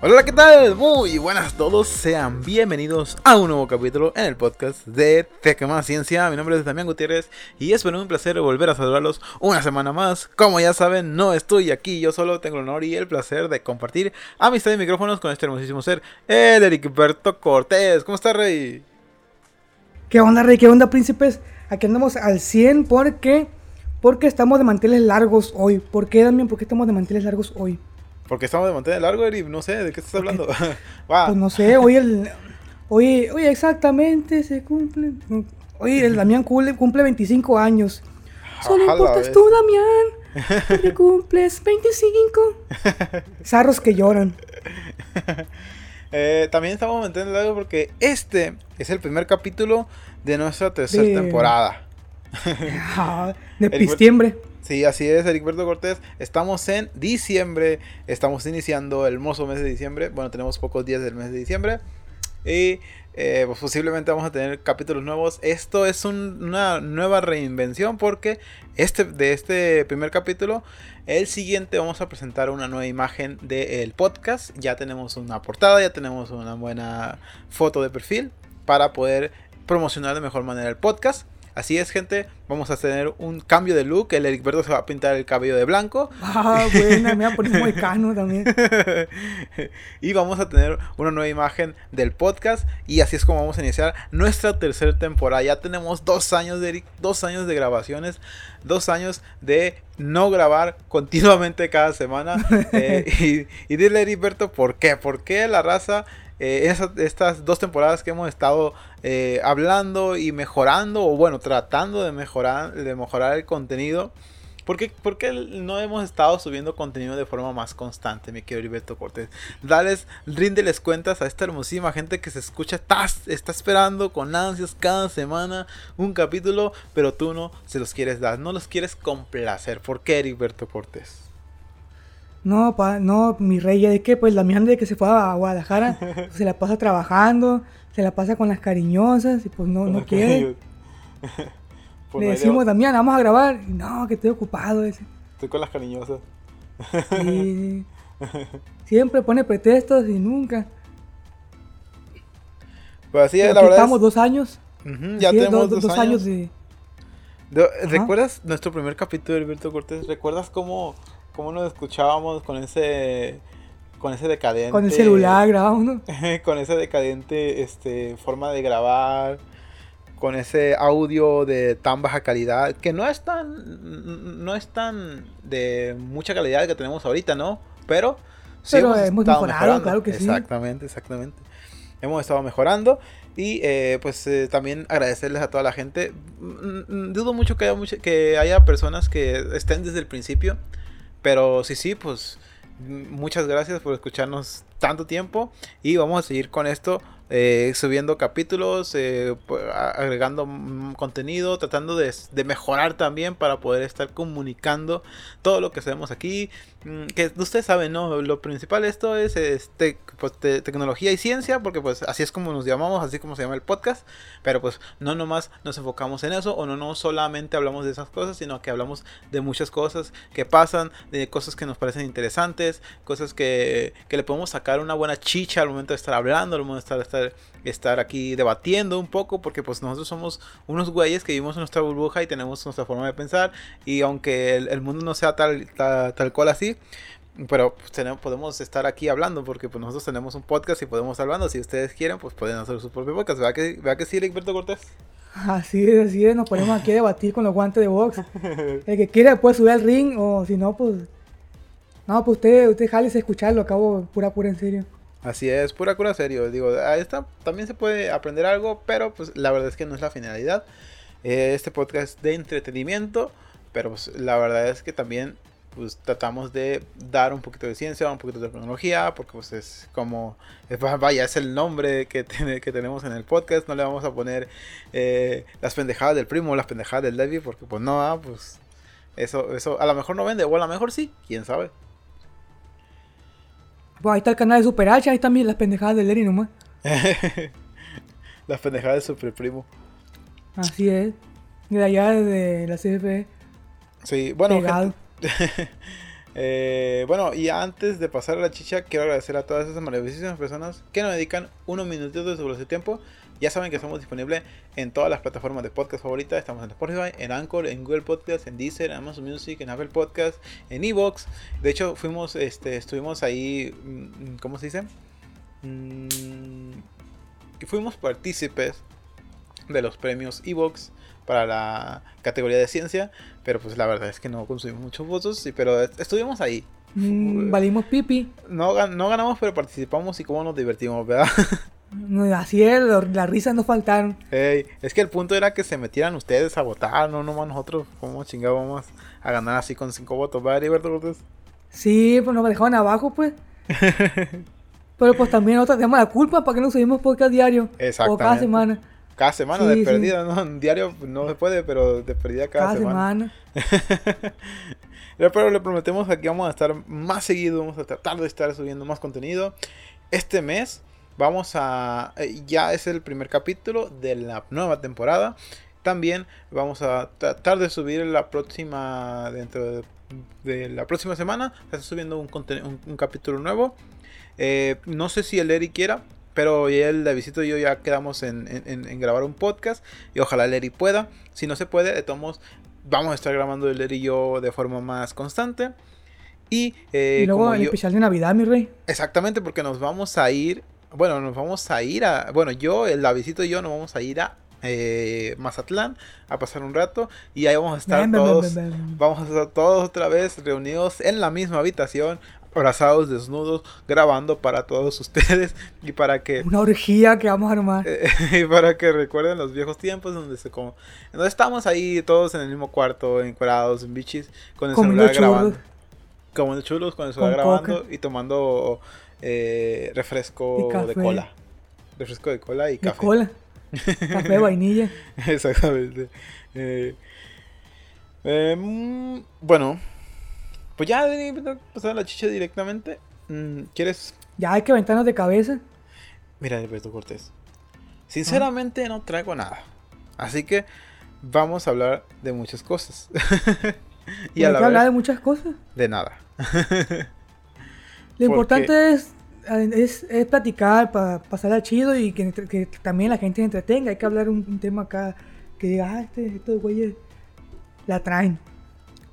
Hola, ¿qué tal? Muy buenas a todos, sean bienvenidos a un nuevo capítulo en el podcast de Más Ciencia. Mi nombre es Damián Gutiérrez y es un placer volver a saludarlos una semana más. Como ya saben, no estoy aquí, yo solo tengo el honor y el placer de compartir amistad y micrófonos con este hermosísimo ser, el Ericberto Cortés. ¿Cómo está, Rey? ¿Qué onda, Rey? ¿Qué onda, príncipes? Aquí andamos al 100 porque, porque estamos de manteles largos hoy. ¿Por qué, Damián? ¿Por qué estamos de manteles largos hoy? Porque estamos de mantener largo, Eri, no sé, ¿de qué estás hablando? Pues no sé, hoy el... Hoy, hoy exactamente se cumple... Hoy el Damián cumple, cumple 25 años. Solo importas tú, Damián, porque cumples 25. Zarros que lloran. Eh, también estamos manteniendo largo porque este es el primer capítulo de nuestra tercera temporada. de pistiembre. Sí, así es, Ericberto Cortés. Estamos en diciembre. Estamos iniciando el hermoso mes de diciembre. Bueno, tenemos pocos días del mes de diciembre. Y eh, pues posiblemente vamos a tener capítulos nuevos. Esto es una nueva reinvención porque este, de este primer capítulo, el siguiente vamos a presentar una nueva imagen del podcast. Ya tenemos una portada, ya tenemos una buena foto de perfil para poder promocionar de mejor manera el podcast. Así es, gente. Vamos a tener un cambio de look. El Ericberto se va a pintar el cabello de blanco. Ah, buena, me va a poner muy cano también. y vamos a tener una nueva imagen del podcast. Y así es como vamos a iniciar nuestra tercera temporada. Ya tenemos dos años de dos años de grabaciones. Dos años de no grabar continuamente cada semana. Eh, y, y dile, Heriberto, ¿por qué? ¿Por qué la raza eh, estas dos temporadas que hemos estado eh, hablando y mejorando, o bueno, tratando de mejorar, de mejorar el contenido. ¿Por qué, no hemos estado subiendo contenido de forma más constante, mi querido Heriberto Cortés? Dales, ríndeles cuentas a esta hermosísima gente que se escucha, está, está esperando con ansias cada semana un capítulo, pero tú no se los quieres dar, no los quieres complacer. ¿Por qué, Heriberto Cortés? No, pa, no, mi rey, ¿de qué? Pues la mía de que se fue a Guadalajara, se la pasa trabajando, se la pasa con las cariñosas y pues no, no quiere. Pues Le decimos, Damián, vamos a grabar. no, que estoy ocupado ese. Estoy con las cariñosas. Sí. Siempre pone pretextos y nunca. Pues así es, la verdad. Estamos dos años. ya tenemos dos, años. de... ¿Recuerdas nuestro primer capítulo de Alberto Cortés? ¿Recuerdas cómo cómo nos escuchábamos con ese con ese decadente con el celular grabando con esa decadente este forma de grabar con ese audio de tan baja calidad que no es tan no es tan de mucha calidad que tenemos ahorita no pero sí hemos, mejorado claro que sí. Exactamente exactamente. Hemos estado mejorando y eh, pues eh, también agradecerles a toda la gente. Mm, mm, dudo mucho que haya, que haya personas que estén desde el principio pero sí, sí, pues muchas gracias por escucharnos tanto tiempo. Y vamos a seguir con esto eh, subiendo capítulos, eh, agregando contenido, tratando de, mejorar también para poder estar comunicando todo lo que hacemos aquí. Mm, que ustedes saben, ¿no? Lo principal esto es este, pues, tecnología y ciencia, porque pues así es como nos llamamos, así como se llama el podcast. Pero pues no nomás nos enfocamos en eso, o no, no solamente hablamos de esas cosas, sino que hablamos de muchas cosas que pasan, de cosas que nos parecen interesantes, cosas que, que le podemos sacar una buena chicha al momento de estar hablando, al momento de estar estar, aquí debatiendo un poco, porque pues nosotros somos unos güeyes que vivimos en nuestra burbuja y tenemos nuestra forma de pensar, y aunque el, mundo no sea tal, tal, cual así, pero pues, tenemos, podemos estar aquí hablando porque pues nosotros tenemos un podcast y podemos estar hablando. Si ustedes quieren, pues pueden hacer su propio podcast. ¿Vea que, vea que sí, Egberto Cortés? Así es, así es. Nos ponemos aquí a debatir con los guantes de box. El que quiera puede subir al ring o si no, pues... No, pues usted, usted jale a escucharlo, acabo pura, pura en serio. Así es, pura cura serio. Digo, a esta también se puede aprender algo, pero pues la verdad es que no es la finalidad. Eh, este podcast de entretenimiento, pero pues la verdad es que también pues tratamos de dar un poquito de ciencia, un poquito de tecnología, porque pues es como, vaya, es el nombre que, que tenemos en el podcast, no le vamos a poner eh, las pendejadas del primo, las pendejadas del Levi, porque pues no, ah, pues eso, eso a lo mejor no vende, o a lo mejor sí, quién sabe. Pues ahí está el canal de Super H, ahí están las pendejadas de Lery nomás. las pendejadas de Super Primo. Así es. De allá de la CFE. Sí, bueno. Eh, bueno, y antes de pasar a la chicha, quiero agradecer a todas esas maravillosas personas que nos dedican unos minutitos de su tiempo. Ya saben que estamos disponibles en todas las plataformas de podcast favoritas. Estamos en Spotify, en Anchor, en Google Podcast, en Deezer, en Amazon Music, en Apple Podcast, en Evox. De hecho, fuimos, este, estuvimos ahí, mm, ¿cómo se dice? Mm, fuimos partícipes de los premios Evox para la categoría de ciencia, pero pues la verdad es que no consumimos muchos votos, pero estuvimos ahí. Mm, valimos pipi. No, no ganamos, pero participamos y cómo nos divertimos, ¿verdad? Así es, las risas no faltaron. es que el punto era que se metieran ustedes a votar, no nomás nosotros, ¿cómo chingados vamos a ganar así con cinco votos, ¿verdad, Heriberto Cortés? Sí, pues nos dejaban abajo, pues. pero pues también nosotros tenemos la culpa para que no subimos podcast diario. O cada semana. Cada semana de perdida, ¿no? En diario no se puede, pero de perdida cada, semana. pero le prometemos que vamos a estar más seguido, vamos a tratar de estar subiendo más contenido. Este mes vamos a... Eh, ya es el primer capítulo de la nueva temporada. También vamos a tratar de subir la próxima... Dentro de, la próxima semana. Está subiendo un, un, capítulo nuevo. Eh, no sé si el Eri quiera, pero el Davidito y yo ya quedamos en, grabar un podcast y ojalá Leri pueda. Si no se puede, de todos vamos a estar grabando el Leri y yo de forma más constante. Y, eh, luego el especial de Navidad, mi rey. Exactamente, porque nos vamos a ir. Bueno, nos vamos a ir a. Bueno, yo, el Davidito y yo nos vamos a ir a eh, Mazatlán a pasar un rato y ahí vamos a estar todos vamos a estar todos otra vez reunidos en la misma habitación abrazados, desnudos, grabando para todos ustedes y para que... Una orgía que vamos a armar. y para que recuerden los viejos tiempos donde se como... Donde estamos ahí todos en el mismo cuarto, encuadrados, en bichis, con el celular grabando. Como chulos, con el celular grabando y tomando eh, refresco de cola. Refresco de cola y café. cola. café de vainilla. Exactamente. Eh, em, bueno, pues ya, pasar la chicha directamente. Mm, ¿Quieres? Ya hay que aventarnos de cabeza. Mira, Alberto Cortés. Sinceramente no traigo nada. Así que vamos a hablar de muchas cosas. y a la hablar de muchas cosas? De nada. Lo importante es, es, platicar para pasar chido y que, también la gente se entretenga. Hay que hablar un, tema acá que diga, ah, este, estos güeyes la traen.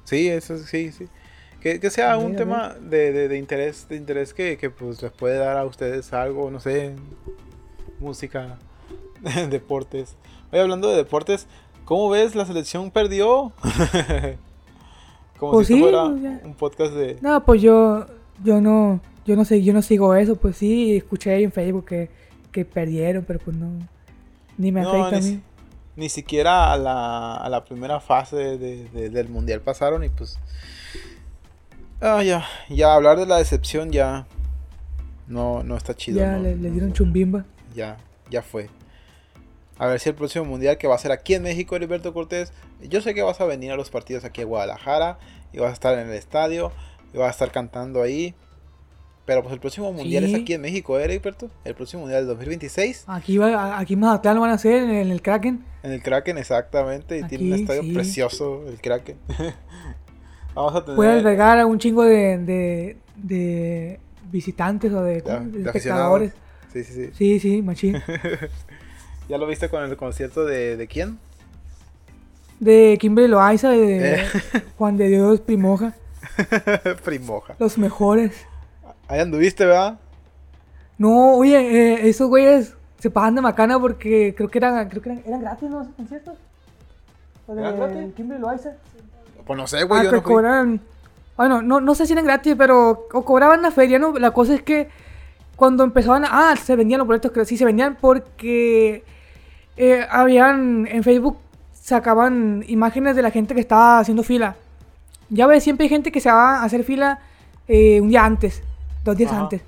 Sí, eso sí, sí. Que, sea un tema de, de, interés, de interés que, que, pues les puede dar a ustedes algo, no sé, música, deportes. Oye, hablando de deportes, ¿cómo ves? La selección perdió. Como pues si fuera un podcast de. No, pues yo, yo no, yo no sé, yo no sigo eso, pues sí, escuché en Facebook que, que perdieron, pero pues no, ni me afecta a mí. Ni siquiera a la, a la primera fase de, del mundial pasaron y pues Ah, ya. Ya hablar de la decepción ya. No, no está chido. Ya le, dieron chumbimba. Ya, ya fue. A ver si el próximo mundial que va a ser aquí en México, Heriberto Cortés. Yo sé que vas a venir a los partidos aquí a Guadalajara. Y vas a estar en el estadio. Y vas a estar cantando ahí. Pero pues el próximo mundial es aquí en México, ¿eh, Heriberto? El próximo mundial del 2026. Aquí, va, aquí más lo van a hacer en el Kraken. En el Kraken, exactamente. Y tiene un estadio precioso, el Kraken. Vamos a tener... albergar a un chingo de, de, visitantes o de, espectadores. Sí, sí, sí. Sí, sí, machín. ¿Ya lo viste con el concierto de, de quién? De Kimberly Loaiza, de eh. Juan de Dios Primoja. Primoja. Los mejores. Ahí anduviste, ¿verdad? No, oye, eh, esos güeyes se pasan de macana porque creo que eran, creo que eran, eran gratis, ¿no? Esos conciertos. ¿Eran gratis? Kimberly Loaiza. Pues no sé, güey. Ah, bueno, no, no sé si eran gratis, pero o cobraban la feria, ¿no? La cosa es que cuando empezaban a... Ah, se vendían los boletos, que sí se vendían porque eh, habían en Facebook sacaban imágenes de la gente que estaba haciendo fila. Ya ves, siempre hay gente que se va a hacer fila eh, un día antes, dos días antes.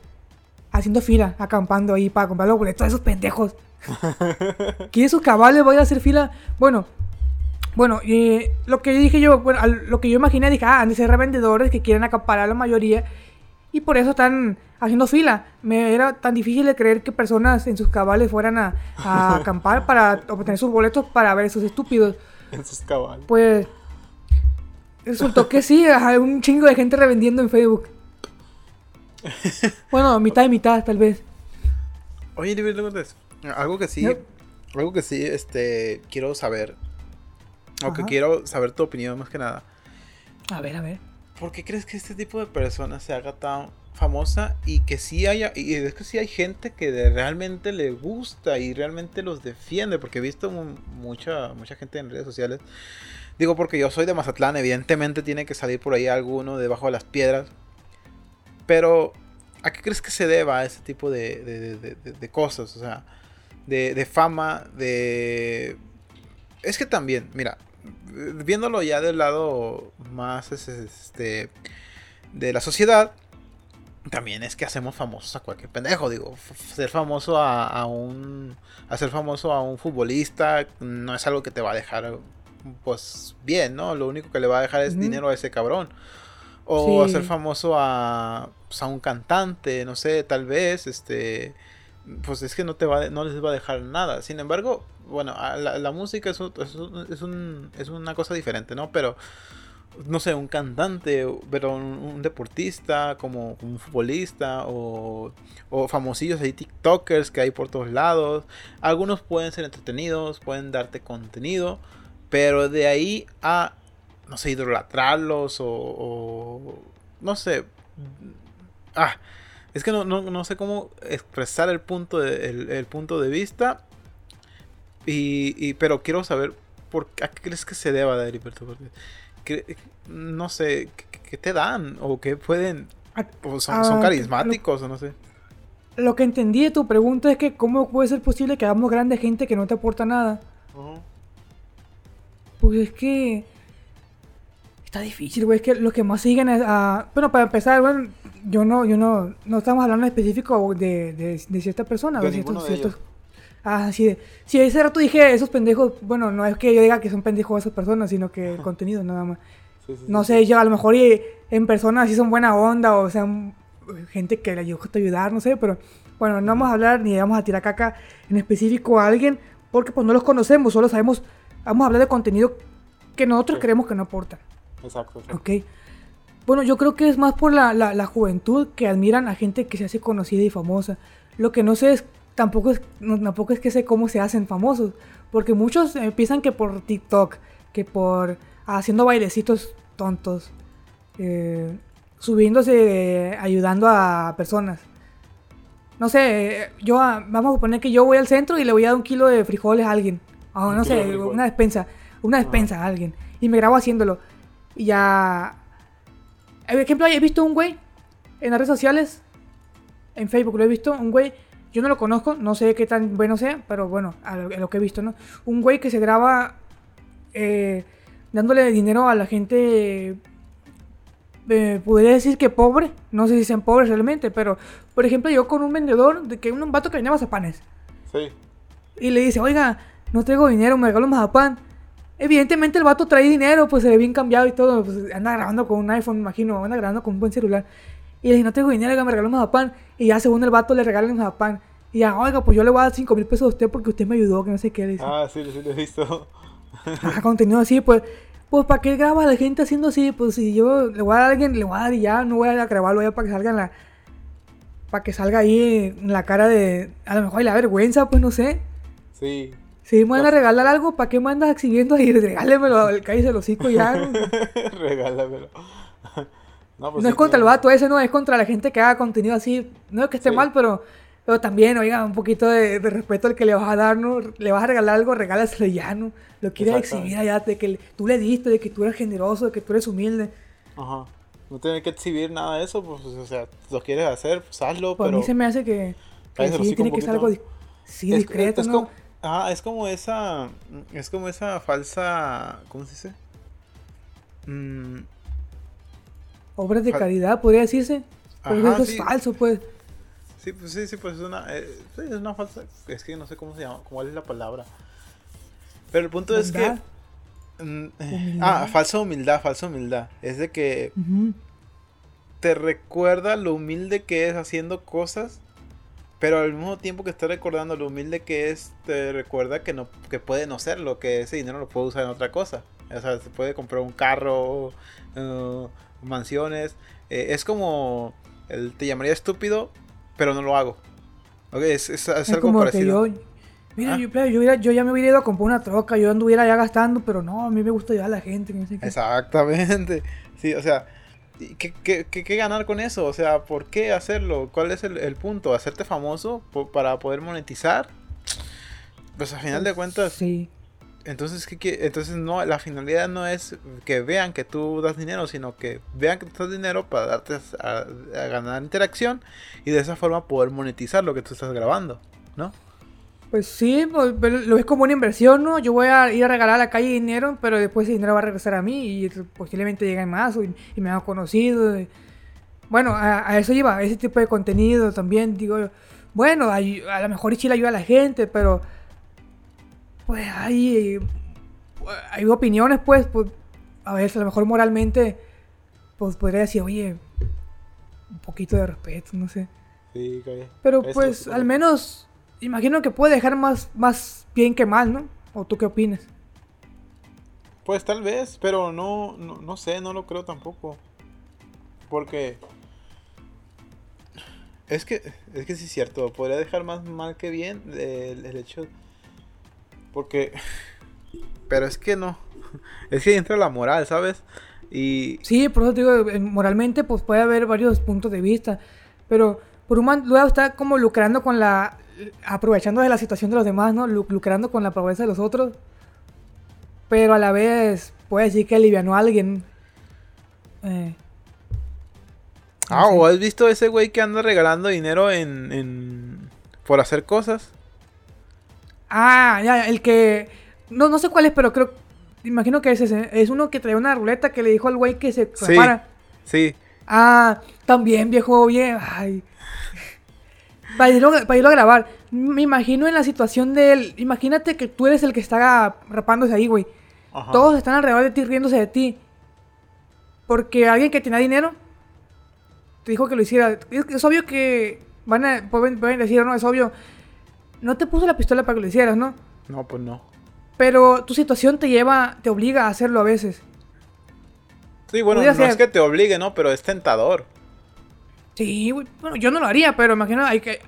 Haciendo fila, acampando ahí para comprar los boletos de esos pendejos. ¿Quién esos cabales voy a hacer fila? Bueno, bueno, y lo que dije yo, bueno, lo que yo imaginé, dije, ah, han de ser revendedores que quieren acaparar a la mayoría y por eso están haciendo fila. Me era tan difícil de creer que personas en sus cabales fueran a, acampar para obtener sus boletos para ver esos estúpidos. En sus cabales. Pues Resultó que sí, hay un chingo de gente revendiendo en Facebook. bueno, mitad y mitad, tal vez. Oye, algo que sí, algo que sí, este, quiero saber, o que quiero saber tu opinión más que nada. A ver, a ver. ¿Por qué crees que este tipo de personas se haga tan famosa y que sí haya, y es que sí hay gente que realmente le gusta y realmente los defiende, porque he visto mucha, mucha gente en redes sociales. Digo porque yo soy de Mazatlán, evidentemente tiene que salir por ahí alguno debajo de las piedras. Pero ¿A qué crees que se deba ese tipo de, cosas? O sea, de, fama, de... Es que también, mira, viéndolo ya del lado más este, de la sociedad, también es que hacemos famosos a cualquier pendejo, digo, ser famoso a, un hacer famoso a un futbolista no es algo que te va a dejar pues bien, ¿no? Lo único que le va a dejar es dinero a ese cabrón. O hacer famoso a, pues, a un cantante, no sé, tal vez, este, pues es que no, te va, no les va a dejar nada. Sin embargo, bueno, la, música es, es, un, es, una cosa diferente, ¿no? Pero, no sé, un cantante, pero un, deportista, como, un futbolista, o, o famosillos ahí, TikTokers que hay por todos lados. Algunos pueden ser entretenidos, pueden darte contenido, pero de ahí a no sé, idolatrarlos o, no sé. Ah, es que no, sé cómo expresar el punto de, el, punto de vista. Y, pero quiero saber por qué, a qué crees que se deba de Heriberto. Porque, no sé, ¿qué, te dan? ¿O qué pueden? Ah, ¿O son, ah, carismáticos o no sé? Lo que entendí de tu pregunta es que cómo puede ser posible que hagamos grande gente que no te aporta nada. Pues es que Está difícil, güey. Es que los que más siguen es a... Bueno, para empezar, bueno, yo no, yo no, no estamos hablando en específico de, de, de cierta persona. De ciertos, ciertos... Ah, sí. Si ese rato dije esos pendejos, bueno, no es que yo diga que son pendejos esas personas, sino que el contenido nada más. no sé, yo a lo mejor en persona sí son buena onda o sea, gente que le gusta ayudar, no sé, pero bueno, no vamos a hablar ni vamos a tirar caca en específico a alguien porque pues no los conocemos, solo sabemos, vamos a hablar de contenido que nosotros creemos que no aporta. Exacto. Ok. Bueno, yo creo que es más por la, la, juventud que admiran a gente que se hace conocida y famosa. Lo que no sé es, tampoco es, tampoco es que sé cómo se hacen famosos. Porque muchos empiezan que por TikTok, que por haciendo bailecitos tontos, eh, subiéndose, ayudando a personas. No sé, yo vamos a suponer que yo voy al centro y le voy a dar un kilo de frijoles a alguien. O no sé, una despensa, una despensa a alguien. Y me grabo haciéndolo. Y ya. Por ejemplo, he visto un güey en las redes sociales, en Facebook lo he visto, un güey, yo no lo conozco, no sé qué tan bueno sea, pero bueno, a lo, que he visto, ¿no? Un güey que se graba eh, dándole dinero a la gente, eh, podría decir que pobre, no sé si sean pobres realmente, pero por ejemplo, yo con un vendedor, de que un vato que vendía mazapanes. Sí. Y le dice, oiga, no tengo dinero, me regalo un mazapán. Evidentemente el vato trae dinero, pues se ve bien cambiado y todo. Pues anda grabando con un iPhone, me imagino, anda grabando con un buen celular. Y le dije, no tengo dinero, me regaló un mazapán. Y ya según el vato le regalan un mazapán. Y ya, oiga, pues yo le voy a dar 5 mil pesos a usted porque usted me ayudó, que no sé qué. Ah, sí, sí, lo he visto. ah, contenido así, pues. Pues, ¿para qué graba la gente haciendo así? Pues, si yo le voy a dar a alguien, le voy a dar y ya, no voy a grabarlo ya para que salga en la. Para que salga ahí en la cara de. A lo mejor hay la vergüenza, pues no sé. Sí. Si me van a regalar algo, ¿para qué me andas exhibiendo ahí? Regálemelo, cállese el hocico ya. Regálamelo. no, pues no es contra el vato ese, no, es contra la gente que haga contenido así. No es que esté mal, pero, pero también, oiga, un poquito de, respeto al que le vas a dar, ¿no? Le vas a regalar algo, regálaselo ya, ¿no? Lo quieres exhibir allá, de que tú le diste, de que tú eres generoso, de que tú eres humilde. Ajá. No tienes que exhibir nada de eso, pues, o sea, lo quieres hacer, pues hazlo, pues pero... A mí se me hace que, sí, tiene que ser algo sí, discreto, ¿no? Ah, es como esa. Es como esa falsa. ¿Cómo se dice? Mm. Obras de caridad, podría decirse. Pero eso es falso, pues. Sí, pues sí, sí, pues es una. Eh, es una falsa. Es que no sé cómo se llama. ¿Cuál es la palabra? Pero el punto es que. Mm, eh, ah, falsa humildad, falsa humildad. Es de que. Te recuerda lo humilde que es haciendo cosas pero al mismo tiempo que está recordando lo humilde que es, te recuerda que no que puede no serlo, que ese dinero lo puede usar en otra cosa. O sea, se puede comprar un carro, uh, mansiones. Eh, es como, el, te llamaría estúpido, pero no lo hago. Okay, es, es, algo como parecido. Que yo, mira, ¿Ah? yo, yo, ya me hubiera ido a comprar una troca, yo anduviera ya gastando, pero no, a mí me gusta ayudar a la gente. Exactamente. Sí, o sea, ¿qué, qué, qué, ganar con eso? O sea, ¿por qué hacerlo? ¿Cuál es el, el punto? ¿Hacerte famoso para poder monetizar? Pues al final de cuentas. Sí. Entonces, ¿qué, entonces no, la finalidad no es que vean que tú das dinero, sino que vean que tú das dinero para darte a, ganar interacción y de esa forma poder monetizar lo que tú estás grabando, ¿no? Pues sí, pues, lo ves como una inversión, ¿no? Yo voy a ir a regalar a la calle dinero, pero después ese dinero va a regresar a mí y posiblemente lleguen más y, me han conocido. Bueno, a, eso lleva, ese tipo de contenido también, digo, bueno, a, a lo mejor Chile ayuda a la gente, pero pues hay, hay opiniones, pues, pues, a veces a lo mejor moralmente, pues podría decir, oye, un poquito de respeto, no sé. Sí, Pero pues al menos, imagino que puede dejar más, más bien que mal, ¿no? ¿O tú qué opinas? Pues tal vez, pero no, no, sé, no lo creo tampoco. Porque... Es que, es que sí es cierto, podría dejar más mal que bien el, el hecho porque. Pero es que no. Es que entra la moral, ¿sabes? Y. Sí, por eso te digo, moralmente, pues puede haber varios puntos de vista. Pero por un lado está como lucrando con la. Aprovechando de la situación de los demás, ¿no? Lucrando con la pobreza de los otros. Pero a la vez puede decir que alivianó a alguien. Eh, ah, o has visto ese güey que anda regalando dinero en, en. por hacer cosas. Ah, ya, el que. No, no sé cuál es, pero creo. Imagino que es ese. Es uno que trae una ruleta que le dijo al güey que se sí, Sí. Ah, también, viejo, bien. Ay. Para irlo, para irlo a grabar. Me imagino en la situación de él. Imagínate que tú eres el que está rapándose ahí, güey. Todos están alrededor de ti riéndose de ti. Porque alguien que tenía dinero te dijo que lo hiciera. Es, obvio que van a, pueden, pueden decir, no, es obvio no te puso la pistola para que lo hicieras, ¿no? No, pues no. Pero tu situación te lleva, te obliga a hacerlo a veces. Sí, bueno, no es que te obligue, ¿no? Pero es tentador. Sí, bueno, yo no lo haría, pero imagino, hay que...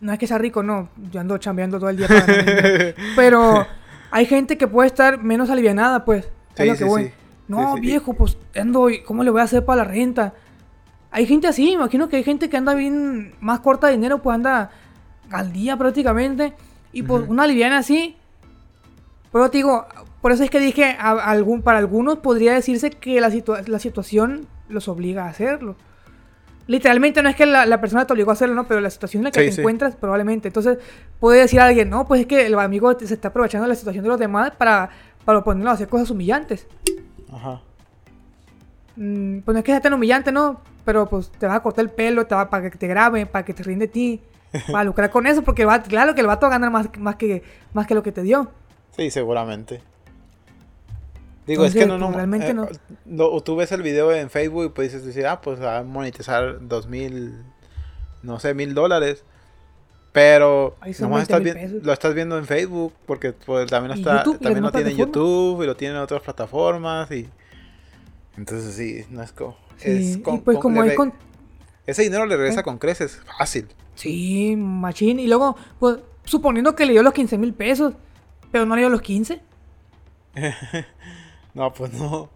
No es que sea rico, no. Yo ando chambeando todo el día. Para pero hay gente que puede estar menos alivianada, pues. Sí, lo que voy. No, viejo, pues ando... ¿Cómo le voy a hacer para la renta? Hay gente así, imagino que hay gente que anda bien más corta de dinero, pues anda al día prácticamente. Y por una liviana así. Pero te digo, por eso es que dije, algún, para algunos podría decirse que la, la situación los obliga a hacerlo. Literalmente no es que la, persona te obligó a hacerlo, ¿no? Pero la situación en la que te encuentras, probablemente. Entonces, puede decir a alguien, no, pues es que el amigo se está aprovechando de la situación de los demás para, para ponerlo a hacer cosas humillantes. Ajá. Mm, pues no es que sea tan humillante, ¿no? Pero pues te va a cortar el pelo, te va, para que te grabe, para que te rinde de ti. Va a lucrar con eso porque va, claro que el vato va a ganar más, más, que, más que lo que te dio. Sí, seguramente. Digo, es que no, no, realmente eh, no. Tú ves el video en Facebook y puedes decir, ah, pues a monetizar dos mil, no sé, mil dólares. Pero nomás lo estás viendo en Facebook porque pues, también, está, también lo tiene en YouTube y lo tiene en otras plataformas y entonces sí, no es como... es pues como Ese dinero le regresa ¿Eh? con creces, fácil. Sí, machín. Y luego, pues, suponiendo que le dio los 15 mil pesos, pero no le dio los 15. no, pues no.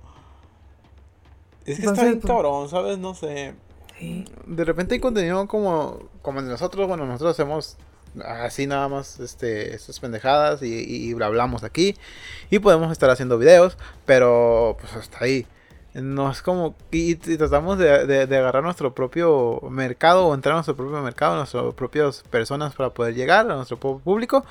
Es que está bien pues, cabrón, ¿sabes? No sé. Sí. De repente hay contenido como, como nosotros, bueno, nosotros hacemos así nada más este estas pendejadas y, y, hablamos aquí y podemos estar haciendo videos, pero pues hasta ahí. No es como. Y, tratamos de, de, agarrar nuestro propio mercado o entrar a nuestro propio mercado, nuestras propias personas para poder llegar a nuestro público.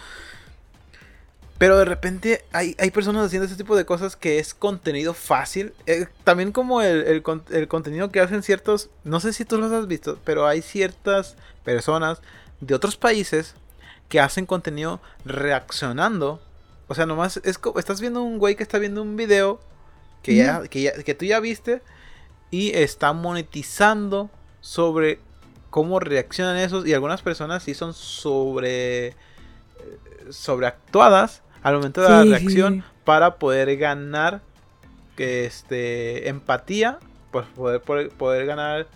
Pero de repente hay, hay personas haciendo ese tipo de cosas que es contenido fácil. Eh, también como el, el, el, contenido que hacen ciertos. No sé si tú los has visto, pero hay ciertas personas de otros países que hacen contenido reaccionando. O sea, nomás es, estás viendo un güey que está viendo un video que, ya, que, tú ya viste y está monetizando sobre cómo reaccionan esos y algunas personas sí son sobre eh, sobreactuadas al momento de la reacción para poder ganar este, empatía, pues poder, poder, ganar,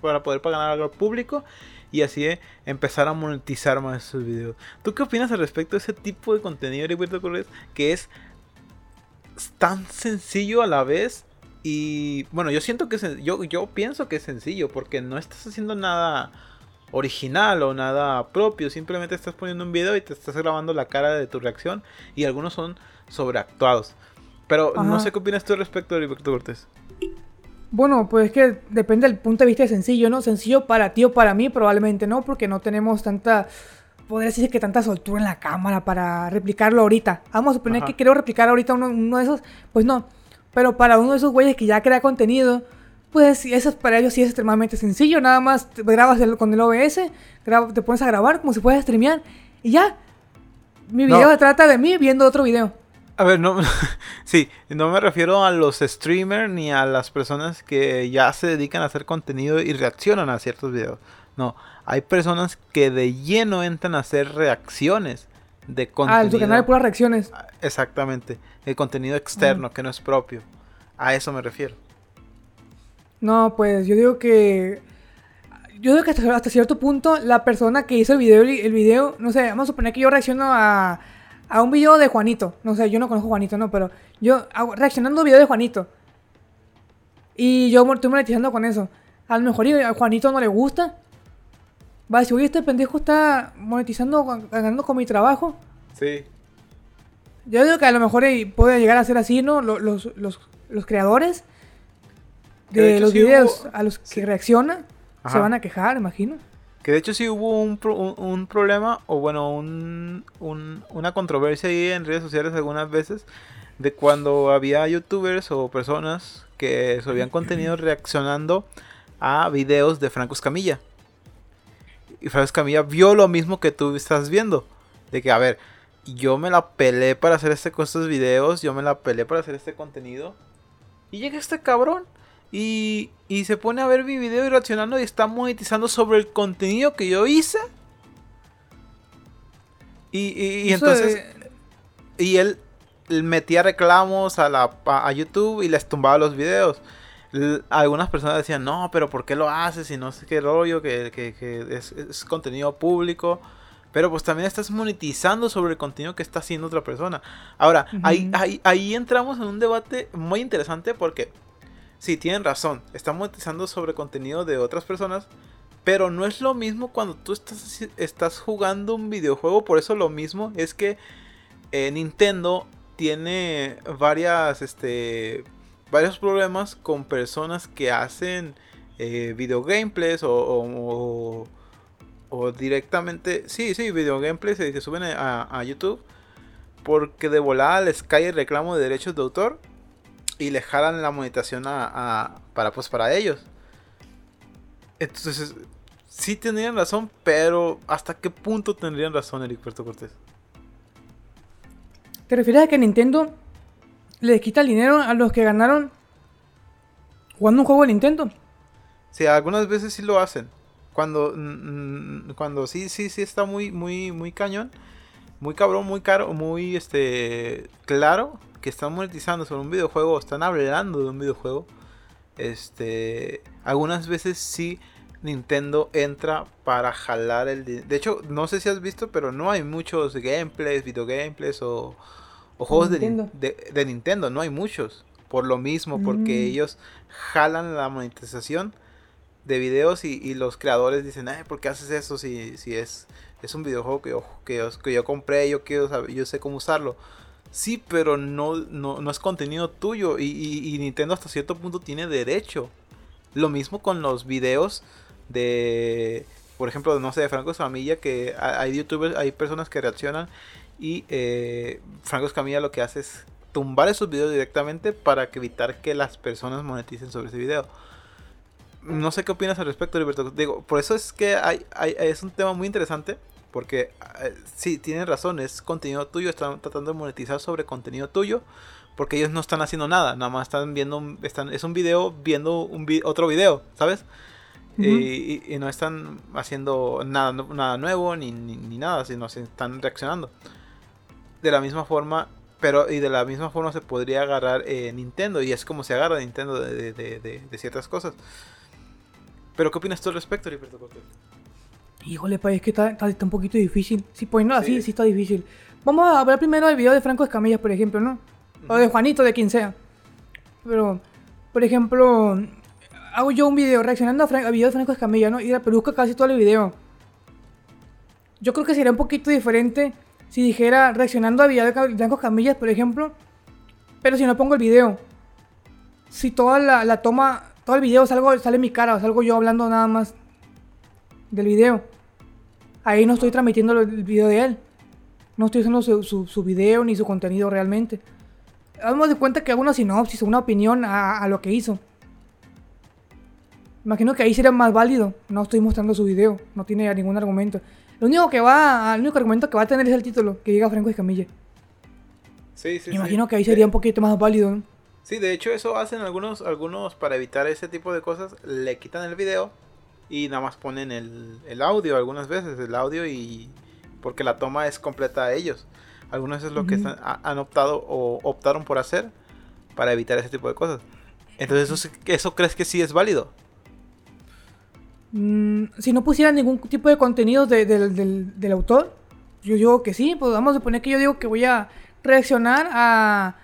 para poder ganar algo público y así empezar a monetizar más sus videos. ¿Tú qué opinas al respecto de ese tipo de contenido, Heriberto Cortés? Que es tan sencillo a la vez y bueno, yo siento que es, yo, yo pienso que es sencillo porque no estás haciendo nada original o nada propio, simplemente estás poniendo un video y te estás grabando la cara de tu reacción y algunos son sobreactuados. Pero no sé qué opinas tú respecto de Heriberto Cortés. Bueno, pues es que depende del punto de vista de sencillo, ¿no? Sencillo para ti o para mí probablemente no, porque no tenemos tanta, podría decir que tanta soltura en la cámara para replicarlo ahorita. Vamos a suponer que quiero replicar ahorita uno, uno, de esos, pues no. Pero para uno de esos güeyes que ya crea contenido, pues eso para ellos sí es extremadamente sencillo. Nada más te grabas con el OBS, te pones a grabar como si fueras a streamear y ya. Mi video se trata de mí viendo otro video. A ver, no, sí, no me refiero a los streamers ni a las personas que ya se dedican a hacer contenido y reaccionan a ciertos videos. No, hay personas que de lleno entran a hacer reacciones de contenido. Ah, en su canal de puras reacciones. Exactamente el contenido externo que no es propio. A eso me refiero. No, pues yo digo que. Yo digo que hasta, cierto punto la persona que hizo el video, el video, no sé, vamos a suponer que yo reacciono a, a un video de Juanito. No sé, yo no conozco a Juanito, no, pero yo hago, reaccionando a un video de Juanito. Y yo estoy monetizando con eso. A lo mejor a Juanito no le gusta. Va a decir, oye, este pendejo está monetizando, ganando con mi trabajo. Sí. Yo digo que a lo mejor puede llegar a ser así, ¿no? Los, creadores de, los videos a los que reaccionan se van a quejar, imagino. Que de hecho sí hubo un, un, problema, o bueno, un, una controversia ahí en redes sociales algunas veces, de cuando había youtubers o personas que subían contenido reaccionando a videos de Franco Escamilla. Y Franco Escamilla vio lo mismo que tú estás viendo. De que, a ver, yo me la pelé para hacer este, estos videos, yo me la pelé para hacer este contenido. Y llega este cabrón y, y se pone a ver mi video y reaccionando y está monetizando sobre el contenido que yo hice. Y, entonces... Y él metía reclamos a, la, a YouTube y les tumbaba los videos. algunas personas decían, no, pero ¿por qué lo haces? Y no sé qué rollo, que, es, es, contenido público. Pero pues también estás monetizando sobre el contenido que está haciendo otra persona. Ahora, ahí, ahí, entramos en un debate muy interesante porque, sí, tienen razón, están monetizando sobre contenido de otras personas, pero no es lo mismo cuando tú estás, jugando un videojuego. Por eso lo mismo es que eh, Nintendo tiene varias, este, varios problemas con personas que hacen eh, video gameplays o o directamente, sí, sí, video gameplays se, suben a, YouTube porque de volada les cae el reclamo de derechos de autor y le jalan la monetización a, para pues para ellos. Entonces, sí tendrían razón, pero ¿hasta qué punto tendrían razón Eric Puerto Cortés? ¿Te refieres a que Nintendo le quita el dinero a los que ganaron jugando un juego de Nintendo? Sí, algunas veces sí lo hacen. Cuando, cuando sí, sí, sí está muy, muy, muy cañón, muy cabrón, muy caro, muy este claro que están monetizando sobre un videojuego, están hablando de un videojuego. Este, algunas veces sí Nintendo entra para jalar el de hecho, no sé si has visto, pero no hay muchos gameplays, video gameplays o, juegos de, de, Nintendo, no hay muchos. Por lo mismo, porque mm. ellos jalan la monetización de videos y, los creadores dicen, Ay, ¿por qué haces eso si, si es, es un videojuego que yo, que, que yo compré, yo, quiero yo sé cómo usarlo? Sí, pero no, no, es contenido tuyo y, Nintendo hasta cierto punto tiene derecho. Lo mismo con los videos de, por ejemplo, no sé, de Franco Escamilla, que hay youtubers, hay personas que reaccionan y eh, Franco Escamilla lo que hace es tumbar esos videos directamente para evitar que las personas moneticen sobre ese video no sé qué opinas al respecto, Liberto. Digo, por eso es que hay, es un tema muy interesante. Porque eh, sí, tienen razón, es contenido tuyo, están tratando de monetizar sobre contenido tuyo. Porque ellos no están haciendo nada, nada más están viendo, están, es un video viendo un otro video, ¿sabes? y, no están haciendo nada, nada nuevo ni, ni, nada, sino se están reaccionando. De la misma forma, Pero, y de la misma forma se podría agarrar eh, Nintendo, y es como se agarra Nintendo de, de, de, ciertas cosas. Pero, ¿qué opinas tú al respecto, Heriberto Híjole, pues es que está, está, un poquito difícil. Si poniendo así, sí está difícil. Vamos a ver primero el video de Franco Escamilla, por ejemplo, ¿no? O de Juanito, de quien sea. Pero, por ejemplo, hago yo un video reaccionando a, Fran video de Franco Escamilla, ¿no? Y reproduzco casi todo el video. Yo creo que sería un poquito diferente si dijera reaccionando a video de Franco Escamilla, por ejemplo. Pero si no pongo el video. Si toda la, toma, todo el video salgo, sale mi cara, o salgo yo hablando nada más del video. Ahí no estoy transmitiendo el video de él. No estoy haciendo su, su, video ni su contenido realmente. Damos de cuenta que hago una sinopsis o una opinión a lo que hizo. Imagino que ahí sería más válido. No estoy mostrando su video, no tiene ningún argumento. Lo único que va, el único argumento que va a tener es el título, que diga Franco Escamilla. Sí, sí, Imagino que ahí sería un poquito más válido. Sí, de hecho eso hacen algunos, algunos para evitar ese tipo de cosas, le quitan el video y nada más ponen el, el audio algunas veces, el audio y porque la toma es completa a ellos. Algunos es lo que han optado o optaron por hacer para evitar ese tipo de cosas. Entonces, ¿eso, ¿eso crees que sí es válido? Mm, si no pusiera ningún tipo de contenido del, autor, yo digo que sí, pues vamos a suponer que yo digo que voy a reaccionar a,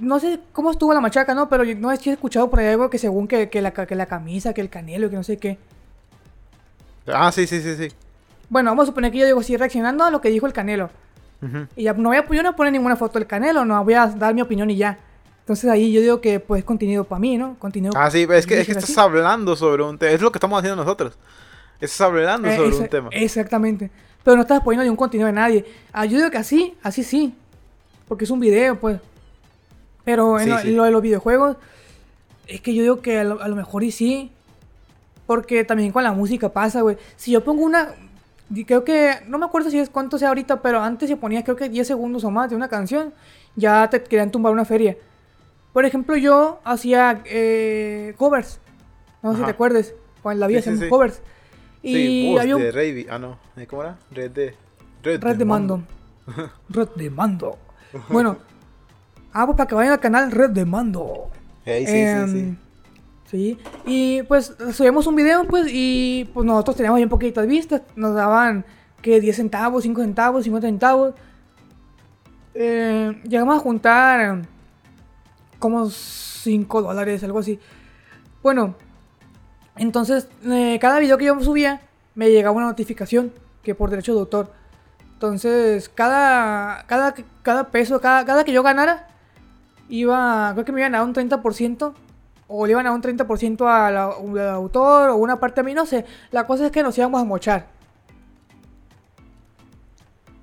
no sé cómo estuvo la machaca, ¿no? Pero no es que he escuchado por ahí algo que según que, la, la camisa, que el canelo, que no sé qué. Ah, sí, sí, sí, sí. Bueno, vamos a suponer que yo digo, sí, reaccionando a lo que dijo el canelo. Y ya no voy a, yo no poner ninguna foto del canelo, no, voy a dar mi opinión y ya. Entonces ahí yo digo que pues contenido para mí, ¿no? Contenido ah, sí, es que, es que estás hablando sobre un tema. Es lo que estamos haciendo nosotros. Estás hablando eh, sobre un tema. Exactamente. Pero no estás poniendo ningún contenido de nadie. Ah, yo digo que así, así sí. Porque es un video, pues. Pero en, lo, de los videojuegos, es que yo digo que a lo, mejor y sí. Porque también con la música pasa, güey. Si yo pongo una. Creo que. No me acuerdo si es cuánto sea ahorita, pero antes se ponía creo que 10 segundos o más de una canción. Ya te querían tumbar una feria. Por ejemplo, yo hacía eh, covers. No sé si te acuerdes. Cuando la vida sí, covers. Y había un... de Ah, no. ¿Cómo era? Red de... Red, de, Mando. Red de Mando. Bueno. Ah, pues para que vayan al canal Red de Mando. sí, sí, sí, em, sí. Y pues subimos un video, pues, y pues nosotros teníamos bien poquitas vistas. Nos daban que 10 centavos, 5 centavos, 50 centavos. Eh, llegamos a juntar como 5 dólares, algo así. Bueno, entonces eh, cada video que yo subía me llegaba una notificación que por derecho de autor. Entonces, cada, cada, cada peso, cada, cada que yo ganara, iba, creo que me iban a dar un 30%, o le iban a dar un 30% al autor, o una parte a mí, no sé. La cosa es que nos íbamos a mochar.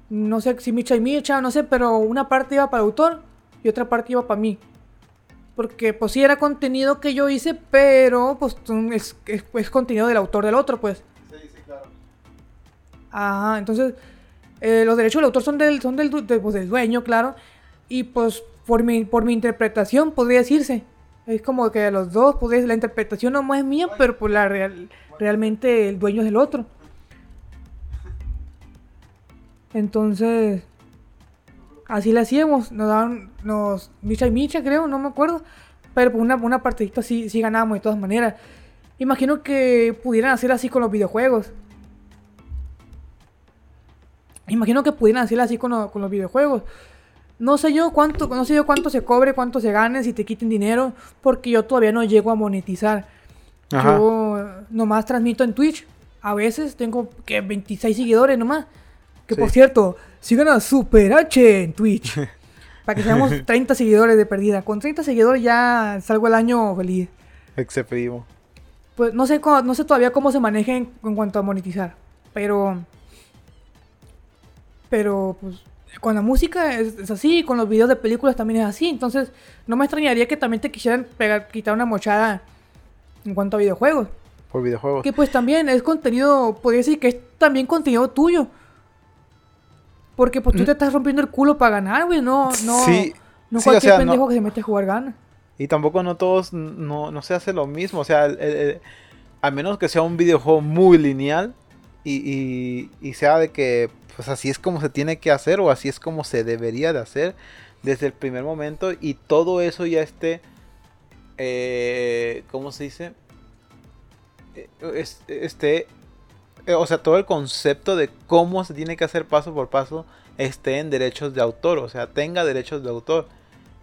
No sé si Micha y Micha, no sé, pero una parte iba para el autor y otra parte iba para mí. Porque pues sí era contenido que yo hice, pero pues es, es, contenido del autor del otro, pues. Sí, sí, claro. Ajá, entonces eh, los derechos del autor son del, son del, pues, del dueño, claro. Y pues por mi, por mi interpretación podría decirse. Es como que los dos, pues la interpretación no es mía, pero pues la real, realmente el dueño es del otro. Entonces, Así le hacíamos, nos daban, nos, Micha y Micha creo, no me acuerdo. Pero por una, una partidita sí, sí ganábamos de todas maneras. Imagino que pudieran hacer así con los videojuegos. Imagino que pudieran hacer así con, con los videojuegos. No sé yo cuánto, no sé yo cuánto se cobre, cuánto se gane, si te quiten dinero, porque yo todavía no llego a monetizar. Yo nomás transmito en Twitch. A veces tengo que 26 seguidores nomás. Que por cierto, sigan a Super H en Twitch. para que seamos 30 seguidores de perdida. Con 30 seguidores ya salgo el año feliz. Exceptivo. Pues no sé, no sé todavía cómo se manejen en, cuanto a monetizar. Pero. Pero, pues. Con la música es, así, con los videos de películas también es así. Entonces, no me extrañaría que también te quisieran pegar, quitar una mochada en cuanto a videojuegos. Por videojuegos. Que pues también es contenido, podría decir que es también contenido tuyo. Porque pues tú te estás rompiendo el culo para ganar, güey. No, no. Sí. No cualquier pendejo que se mete a jugar gana. Y tampoco no todos, no, no se hace lo mismo. O sea, al menos que sea un videojuego muy lineal, y, y, sea de que pues así es como se tiene que hacer o así es como se debería de hacer desde el primer momento y todo eso ya esté, eh, ¿cómo se dice? Esté, eh, o sea, todo el concepto de cómo se tiene que hacer paso por paso esté en derechos de autor, o sea, tenga derechos de autor.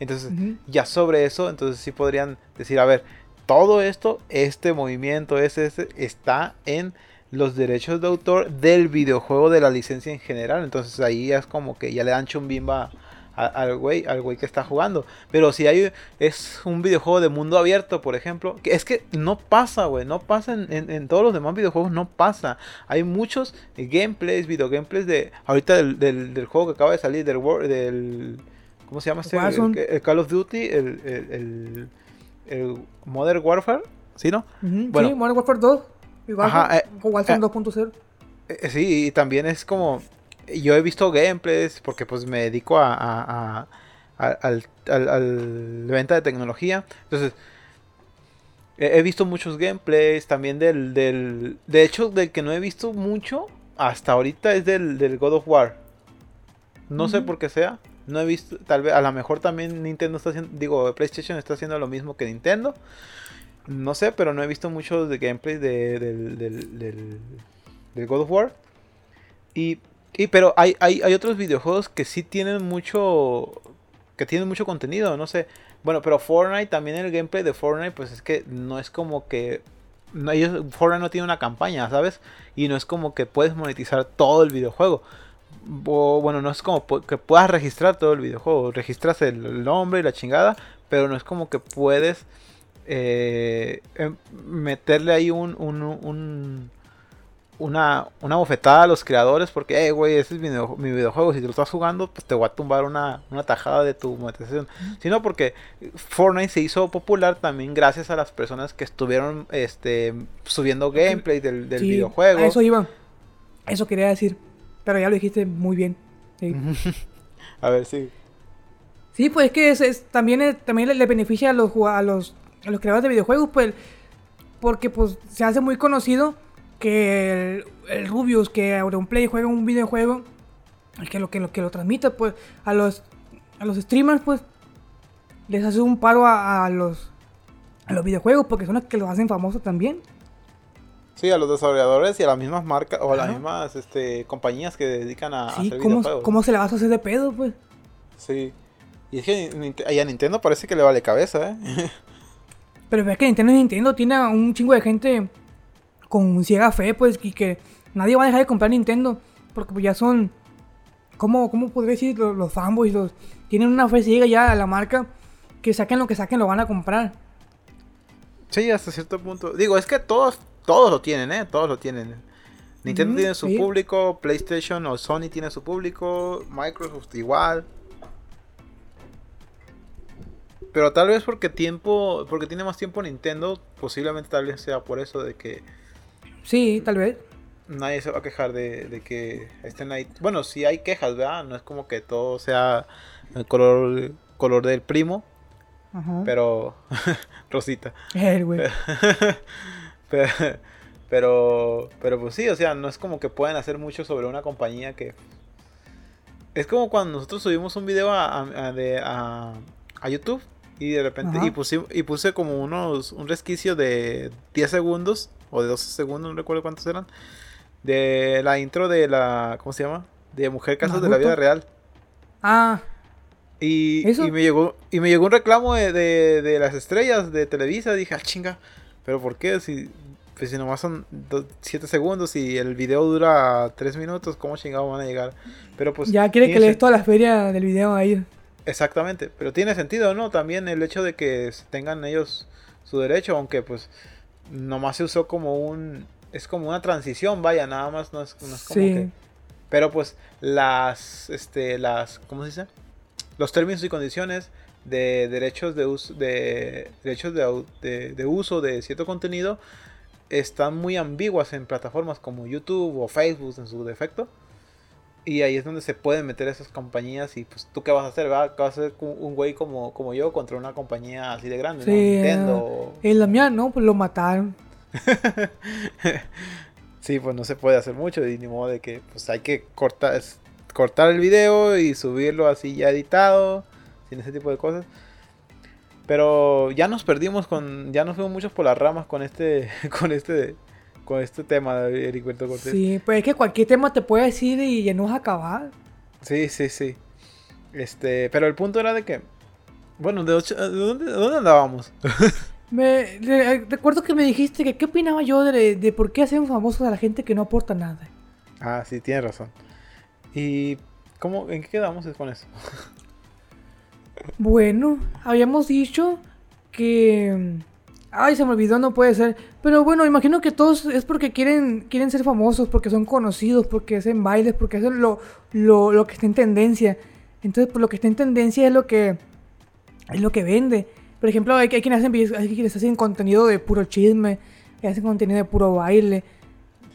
Entonces, ya sobre eso, entonces sí podrían decir, a ver, todo esto, este movimiento, ese, está en los derechos de autor del videojuego de la licencia en general. Entonces ahí es como que ya le dan chumbimba al güey, al güey que está jugando. Pero si hay es un videojuego de mundo abierto, por ejemplo, que es que no pasa, güey, no pasa en, todos los demás videojuegos, no pasa. Hay muchos gameplays, video gameplays de ahorita del, juego que acaba de salir del del ¿cómo se llama este? El, Call of Duty, el, el, Modern Warfare, ¿sí no? bueno, sí, Modern Warfare 2. Ajá, eh, 2.0. Eh, eh, sí, y también es como yo he visto gameplays porque pues me dedico a, a, al, al, venta de tecnología. Entonces, he, visto muchos gameplays también del, del... De hecho, del que no he visto mucho hasta ahorita es del, del God of War. No sé por qué sea. No he visto, tal vez, a lo mejor también Nintendo está haciendo, digo, PlayStation está haciendo lo mismo que Nintendo. No sé, pero no he visto muchos de gameplays de, del, del, del God of War. Y y pero hay, hay, hay otros videojuegos que sí tienen mucho. que tienen mucho contenido, no sé. Bueno, pero Fortnite también el gameplay de Fortnite, pues es que no es como que. No, ellos, Fortnite no tiene una campaña, ¿sabes? Y no es como que puedes monetizar todo el videojuego. O, bueno, no es como que puedas registrar todo el videojuego. Registras el nombre y la chingada, pero no es como que puedes eh, em, meterle ahí un, un una, una bofetada a los creadores porque, eh, güey, ese es mi, mi, videojuego, si te lo estás jugando, pues te voy a tumbar una, una tajada de tu monetización. Sino porque Fortnite se hizo popular también gracias a las personas que estuvieron este, subiendo gameplay del, del videojuego. eso iba. Eso quería decir. Pero ya lo dijiste muy bien. a ver, sí. Sí, pues es que es, también, también le, beneficia a los, a, los, a los creadores de videojuegos, pues, porque pues se hace muy conocido que el, Rubius, que Auronplay juega un videojuego, que lo que lo que lo transmite, pues, a los a los streamers, pues, les hace un paro a, los a los videojuegos, porque son los que los hacen famosos también. Sí, a los desarrolladores y a las mismas marcas o a las mismas este, compañías que dedican a, sí, hacer ¿cómo, videojuegos. ¿Cómo se le va a hacer de pedo, pues? Sí. Y es que a Nintendo parece que le vale cabeza, ¿eh? Pero es que Nintendo Nintendo tiene un chingo de gente con ciega fe, pues, y que nadie va a dejar de comprar Nintendo, porque pues ya son, ¿cómo, cómo podría decir? Los, los fanboys, los, tienen una fe ciega ya a la marca, que saquen lo que saquen lo van a comprar. Sí, hasta cierto punto. Digo, es que todos, todos lo tienen, ¿eh? Todos lo tienen. Nintendo tiene su público, PlayStation o Sony tiene su público, Microsoft igual. Pero tal vez porque tiempo, porque tiene más tiempo Nintendo, posiblemente tal vez sea por eso de que Sí, tal vez. Nadie se va a quejar de, que estén ahí. Bueno, sí hay quejas, ¿verdad? No es como que todo sea el color, color del primo. Pero. Rosita. El güey. pero, pero, pero, pues sí, o sea, no es como que puedan hacer mucho sobre una compañía que. Es como cuando nosotros subimos un video a, a, a, YouTube y de repente. Y puse, y puse como unos. Un resquicio de 10 segundos o de 12 segundos, no recuerdo cuántos eran, de la intro de la, ¿cómo se llama? De Mujer Casos de la Vida Real. Ah. Y, y, me llegó y me llegó un reclamo de, de, las estrellas de Televisa. Dije, ah, chinga, ¿pero por qué? Si, pues si nomás son 7 segundos y el video dura 3 minutos, ¿cómo chingados van a llegar? Pero pues... Ya quiere que lees toda la feria del video ahí. Exactamente, pero tiene sentido, ¿no? También el hecho de que tengan ellos su derecho, aunque pues nomás se usó como un. Es como una transición, vaya, nada más no es, como que. Pero pues las. Este, las. ¿Cómo se dice? Los términos y condiciones de derechos de uso de derechos de, de, uso de cierto contenido están muy ambiguas en plataformas como YouTube o Facebook en su defecto y ahí es donde se pueden meter esas compañías y pues tú qué vas a hacer, ¿verdad? ¿Qué vas a hacer un güey como, como yo contra una compañía así de grande? Sí, ¿no? Nintendo. la mía, ¿no? Pues lo mataron. Sí, pues no se puede hacer mucho y ni modo de que pues hay que cortar, cortar el video y subirlo así ya editado, sin ese tipo de cosas. Pero ya nos perdimos con, ya nos fuimos muchos por las ramas con este, con este, con este tema de Heriberto Cortés. Sí, pues es que cualquier tema te puede decir y ya no vas a acabar. Sí, sí, sí. Este, pero el punto era de que, bueno, ¿de, dónde, de dónde andábamos? Me, recuerdo que me dijiste que qué opinaba yo de, de, por qué hacemos famosos a la gente que no aporta nada. Ah, sí, tienes razón. ¿Y cómo, en qué quedamos con eso? bueno, habíamos dicho que... Ay, se me olvidó, no puede ser. Pero bueno, imagino que todos es porque quieren, quieren ser famosos, porque son conocidos, porque hacen bailes, porque hacen lo, lo, lo que está en tendencia. Entonces, por pues, lo que está en tendencia es lo que, es lo que vende. Por ejemplo, hay, hay quienes hacen hay quienes hacen contenido de puro chisme, hacen contenido de puro baile,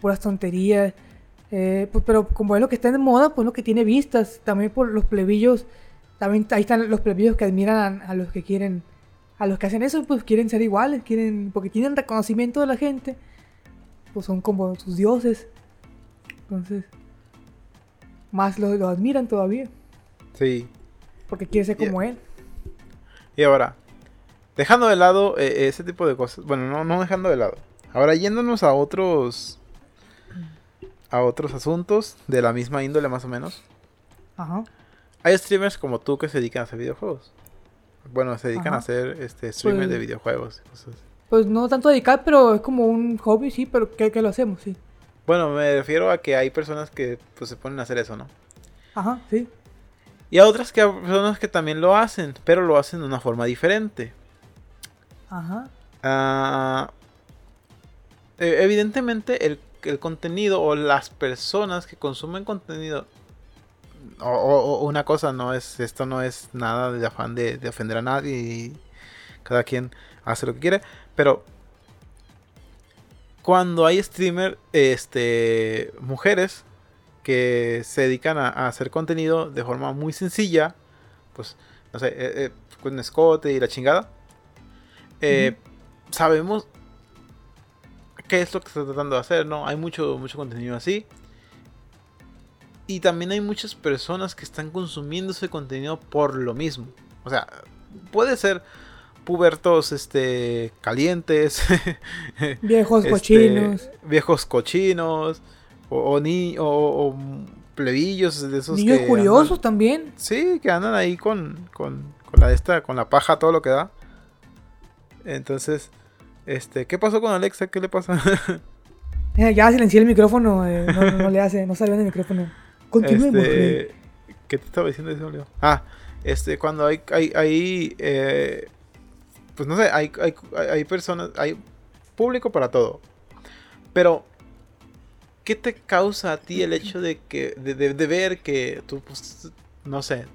puras tonterías. Eh, pues, pero como es lo que está de moda, pues lo que tiene vistas. También por los plebillos, también ahí están los plebillos que admiran a, los que quieren, a los que hacen eso, pues quieren ser iguales, quieren, porque tienen reconocimiento de la gente, pues son como sus dioses. Entonces, más lo, lo admiran todavía. Sí. Porque quiere ser como él. Y ahora, Dejando de lado eh, ese tipo de cosas. Bueno, no, no dejando de lado. Ahora yéndonos a otros. A otros asuntos de la misma índole, más o menos. Ajá. Hay streamers como tú que se dedican a hacer videojuegos. Bueno, se dedican a hacer este streamers de pues videojuegos. Pues no tanto dedicar, pero es como un hobby, sí, pero que, que, lo hacemos, sí. Bueno, me refiero a que hay personas que pues, se ponen a hacer eso, ¿no? Ajá, sí. Y a otras que personas que también lo hacen, pero lo hacen de una forma diferente. Ajá. Ah, e, evidentemente el, contenido o las personas que consumen contenido o, una cosa no es esto no es nada de afán de, ofender a nadie y cada quien hace lo que quiere pero cuando hay streamer este mujeres que se dedican a, hacer contenido de forma muy sencilla pues no sé eh, eh, con escote y la chingada eh, sabemos qué es lo que está tratando de hacer, ¿no? Hay mucho, mucho contenido así. Y también hay muchas personas que están consumiendo ese contenido por lo mismo. O sea, puede ser pubertos este calientes viejos este, cochinos viejos cochinos o, ni o, plebillos de esos niños curiosos también sí que andan ahí con, con, con la esta con la paja todo lo que da entonces, este, ¿qué pasó con Alexa? ¿Qué le pasa? Eh, ya silencié el micrófono, eh, no, le hace, no salió en el micrófono. Continuemos. Este, ¿Qué te estaba diciendo eso, Ah, este, cuando hay, hay, hay eh, pues no sé, hay, hay, hay personas, hay público para todo. Pero, ¿qué te causa a ti el hecho de que, de, de, ver que tú, pues, no sé,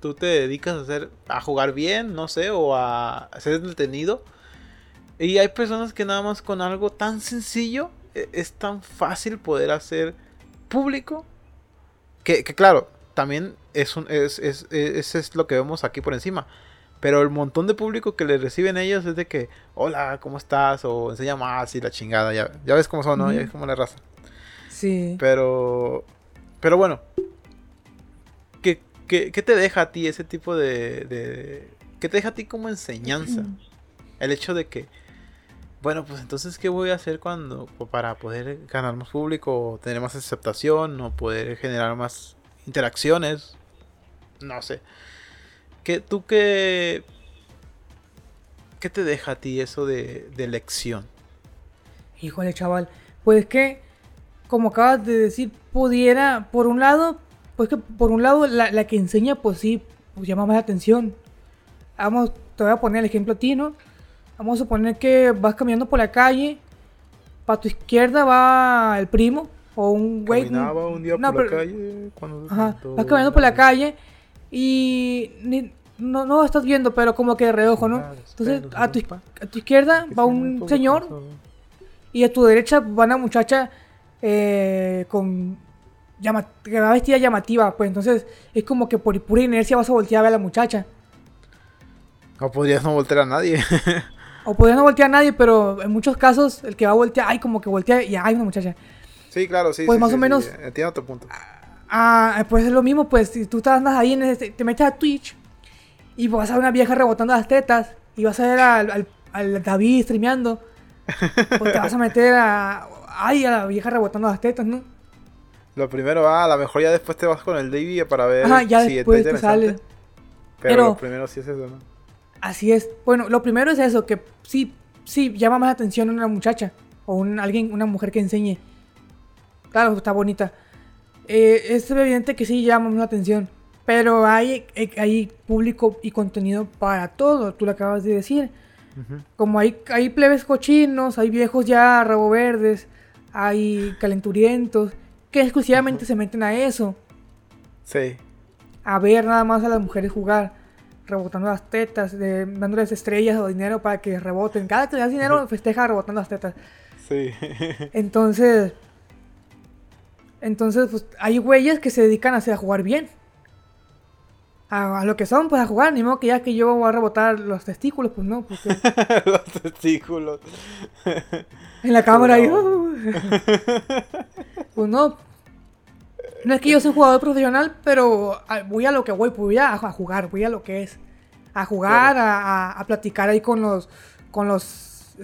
tú te dedicas a hacer, a jugar bien, no sé, o a ser entretenido? Y hay personas que nada más con algo tan sencillo e, es tan fácil poder hacer público. Que, claro, también es, un, es, es, es, lo que vemos aquí por encima. Pero el montón de público que le reciben ellos es de que, hola, ¿cómo estás? O enseña más y la chingada. Ya, ya ves cómo son, ¿no? Ya ves cómo la raza. Sí. Pero, pero bueno, ¿qué, qué, qué te deja a ti ese tipo de, de... ¿Qué te deja a ti como enseñanza? El hecho de que bueno, pues entonces, ¿qué voy a hacer cuando para poder ganar más público, tener más aceptación, o poder generar más interacciones? No sé. ¿Qué, ¿Tú qué, qué te deja a ti eso de, de elección? Híjole, chaval. Pues que, como acabas de decir, pudiera, por un lado, pues que por un lado la, la que enseña, pues sí, pues llama más la atención. Vamos, te voy a poner el ejemplo a ti, ¿no? Vamos a suponer que vas caminando por la calle. Para tu izquierda va el primo o un güey. Caminaba un día por la calle. Ajá, vas caminando por la calle y no, no estás viendo, pero como que de reojo, ¿no? Entonces a tu, a tu izquierda va un señor y a tu derecha va una muchacha eh, con que va vestida llamativa, pues entonces es como que por pura inercia vas a voltear a ver a la muchacha. No podrías no voltear a nadie. O podría no voltear a nadie, pero en muchos casos el que va a voltear, ay, como que voltea y hay una muchacha. Sí, claro, sí. Pues sí, más sí, o sí, menos- Entiendo tu punto. Ah, pues es lo mismo, pues si tú andas ahí, en ese- te metes a Twitch y vas a ver una vieja rebotando las tetas y vas a ver al, al- al David streameando, pues te vas a meter a, ay, a la vieja rebotando las tetas, ¿no? Lo primero, ah, a lo mejor ya después te vas con el Davey para ver Ajá, ya si después te sale. Pero, Pero- lo primero sí es eso, ¿no? Así es. Bueno, lo primero es eso, que sí, sí llama más atención una muchacha o un, alguien, una mujer que enseñe. Claro, está bonita. Eh, es evidente que sí llama más atención. Pero hay, eh, hay público y contenido para todo, tú lo acabas de decir. Como hay, hay plebes cochinos, hay viejos ya rabo verdes, hay calenturientos, que exclusivamente se meten a eso. Sí. A ver nada más a las mujeres jugar, rebotando las tetas, de- dándoles estrellas o dinero para que reboten. Cada que le das dinero, festeja rebotando las tetas. Sí. Entonces, entonces, pues hay güeyes que se dedican a, hacer- a jugar bien. A, a lo que son, pues a jugar. Ni modo que ya que yo voy a rebotar los testículos, pues no. Los testículos. en la cámara y... No. pues no. No es que yo soy jugador profesional, pero a- voy a lo que voy, pues voy a, a jugar, voy a lo que es. A jugar, a, a- a platicar ahí con los, con los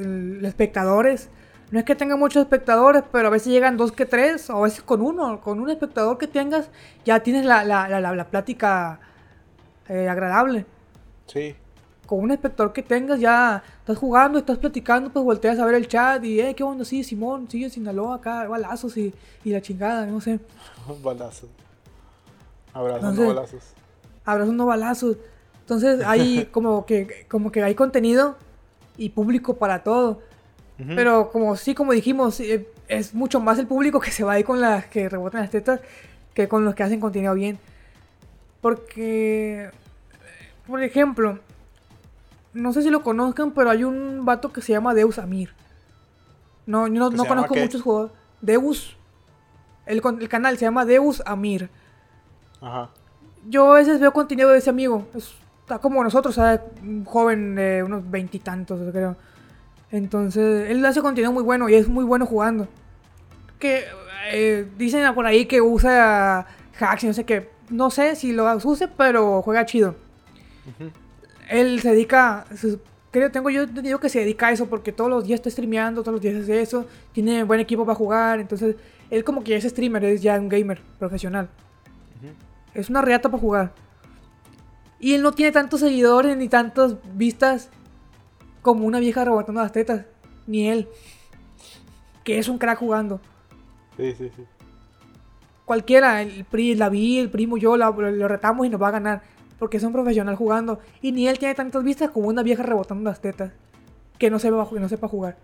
espectadores. No es que tenga muchos espectadores, pero a veces llegan dos que tres, o a veces con uno. Con un espectador que tengas, ya tienes la, la, la, la- la plática eh, agradable. Sí. Con un espectador que tengas, ya estás jugando, estás platicando, pues volteas a ver el chat y, eh, qué onda, sí, Simón, sigue en Sinaloa acá, balazos y, y la chingada, no sé. Balazos. Abrazando Entonces- balazos. Habrás unos balazos. Entonces hay como que, como que hay contenido y público para todo. Pero como sí, como dijimos, eh, es mucho más el público que se va ahí con las que rebotan las tetas que con los que hacen contenido bien. Porque, por ejemplo, no sé si lo conozcan, pero hay un vato que se llama Deus Amir. No, yo no, ¿Que no se llama conozco qué? muchos jugadores. Deus. El, el canal se llama Deus Amir. Ajá. Yo a veces veo contenido de ese amigo. Es- está como nosotros, ¿sabes? Un joven de unos veintitantos, creo. Entonces, él hace contenido muy bueno y es muy bueno jugando. Que eh, dicen por ahí que usa hacks y no sé qué. No sé si lo use, pero juega chido. Ujú. Él se dedica. Creo, tengo yo entendido que se dedica a eso porque todos los días está streameando, todos los días hace eso. Tiene buen equipo para jugar. Entonces, él como que es streamer, es ya un gamer profesional. Es una reata para jugar. Y él no tiene tantos seguidores ni tantas vistas como una vieja rebotando las tetas. Ni él. Que es un crack jugando. Sí, sí, sí. Cualquiera, el PRI, la vi, el primo, yo, lo retamos y nos va a ganar. Porque es un profesional jugando. Y ni él tiene tantas vistas como una vieja rebotando las tetas. Que no sepa, que no sepa jugar.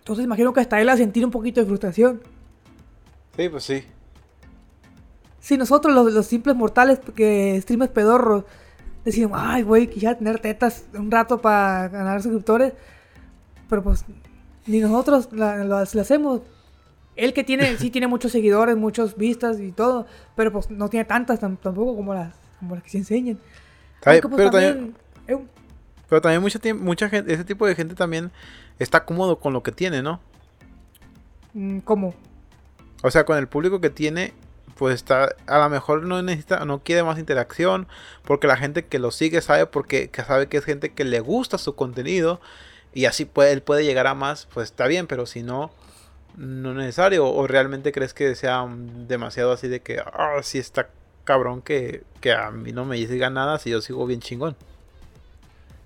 Entonces imagino que hasta él a sentir un poquito de frustración. Sí, pues sí. Si nosotros, los, los simples mortales que streamers pedorros, decimos, ay, güey, quisiera tener tetas un rato para ganar suscriptores, pero pues ni nosotros la, lo, lo hacemos. Él que tiene, sí tiene muchos seguidores, muchas vistas y todo, pero pues no tiene tantas tam- tampoco como las, como las que se enseñan. Aunque, pues, pero también, eh, pero también mucha, mucha gente, ese tipo de gente también está cómodo con lo que tiene, ¿no? mm, ¿Cómo? O sea, con el público que tiene, pues está, a lo mejor no necesita, no quiere más interacción, porque la gente que lo sigue sabe porque que sabe que es gente que le gusta su contenido y así puede, él puede llegar a más, pues está bien, pero si no, no es necesario. O realmente crees que sea demasiado así de que, ah, sí está cabrón que, que a mí no me diga nada si yo sigo bien chingón.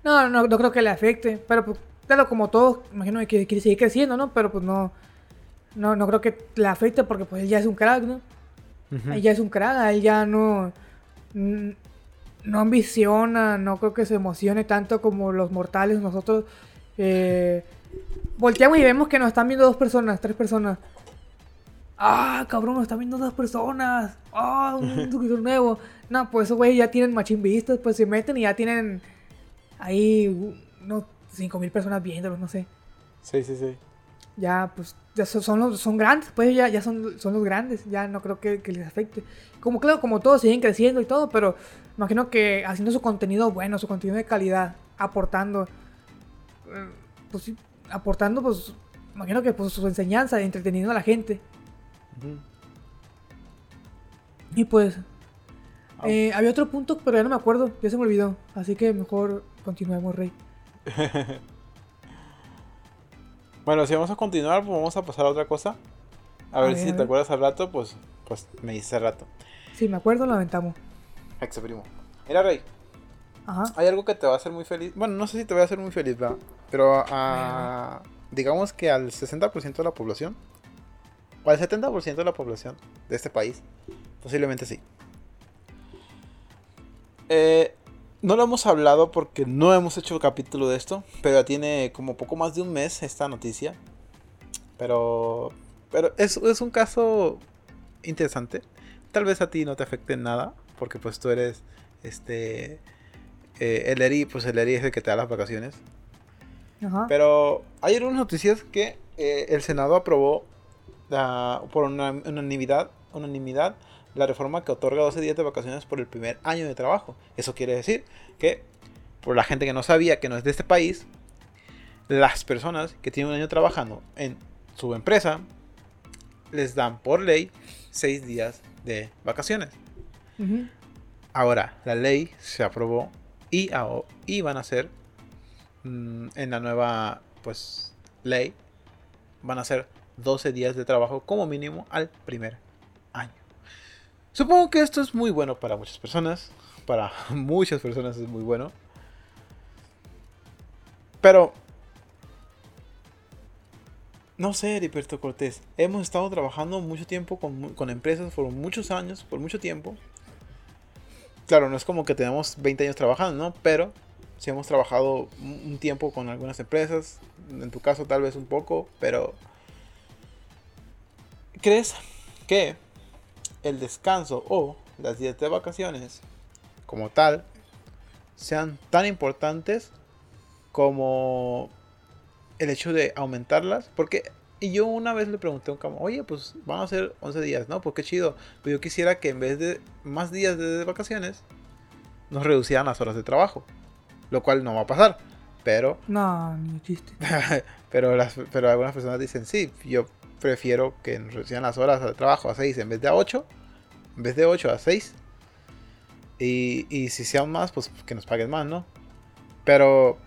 No, no, no creo que le afecte, pero pues, claro, como todos, imagino que quiere seguir creciendo, ¿no? Pero pues no, no, no creo que le afecte porque pues él ya es un crack, ¿no? Él ya es un crack, él ya no, no ambiciona, no creo que se emocione tanto como los mortales nosotros. eh, volteamos y vemos que nos están viendo dos personas, tres personas. Ah, cabrón, nos están viendo dos personas. Ah, un suscriptor nuevo. No, pues esos güeyes ya tienen machín vistas, pues se meten y ya tienen ahí unos 5 mil personas viéndolos, no sé. Sí, sí, sí. Ya, pues, ya son, son los, son grandes, pues ya, ya son, son los grandes, ya no creo que, que les afecte. Como claro, como todos siguen creciendo y todo, pero imagino que haciendo su contenido bueno, su contenido de calidad, aportando, eh, pues sí, aportando, pues imagino que por su enseñanza, entreteniendo a la gente. Y pues, eh, había otro punto, pero ya no me acuerdo, ya se me olvidó. Así que mejor continuemos, Rey. bueno, si vamos a continuar, pues vamos a pasar a otra cosa. A, ver, si te acuerdas al rato, pues, pues me dice al rato. Si me acuerdo, lo aventamos. Ex primo. Mira, Rey. Ajá. Hay algo que te va a hacer muy feliz. Bueno, no sé si te va a hacer muy feliz, ¿verdad? Pero a, digamos que al 60% de la población, o al 70% de la población de este país, posiblemente sí. Eh, no lo hemos hablado porque no hemos hecho el capítulo de esto, pero ya tiene como poco más de un mes esta noticia. Pero, pero es, es un caso interesante. Tal vez a ti no te afecte nada, porque pues tú eres este eh, el ERI, pues el ERI es el que te da las vacaciones. Pero hay unas noticias que eh, el Senado aprobó por una, unanimidad, unanimidad la reforma que otorga 12 días de vacaciones por el primer año de trabajo. Eso quiere decir que, por la gente que no sabía que no es de este país, las personas que tienen un año trabajando en su empresa les dan por ley 6 días de vacaciones. Ahora, la ley se aprobó y, y van a ser mm, en la nueva pues ley van a ser 12 días de trabajo como mínimo al primer año. Supongo que esto es muy bueno para muchas personas. Para muchas personas es muy bueno. Pero... No sé, Heriberto Cortés. Hemos estado trabajando mucho tiempo con, con empresas por muchos años, por mucho tiempo claro, no es como que tenemos 20 años trabajando, ¿no? Pero si hemos trabajado un tiempo con algunas empresas, en tu caso tal vez un poco, pero ¿crees que el descanso o las días de vacaciones como tal sean tan importantes como el hecho de aumentarlas? Porque y yo una vez le pregunté a un camarada, oye, pues van a ser 11 días, ¿no? Pues qué chido. Pero yo quisiera que en vez de más días de vacaciones, nos reducieran las horas de trabajo. Lo cual no va a pasar. Pero... No, ni chiste. pero, las, pero algunas personas dicen, sí, yo prefiero que nos reducieran las horas de trabajo a 6 en vez de a 8. En vez de 8 a 6. Y, y si sean más, pues que nos paguen más, ¿no? Pero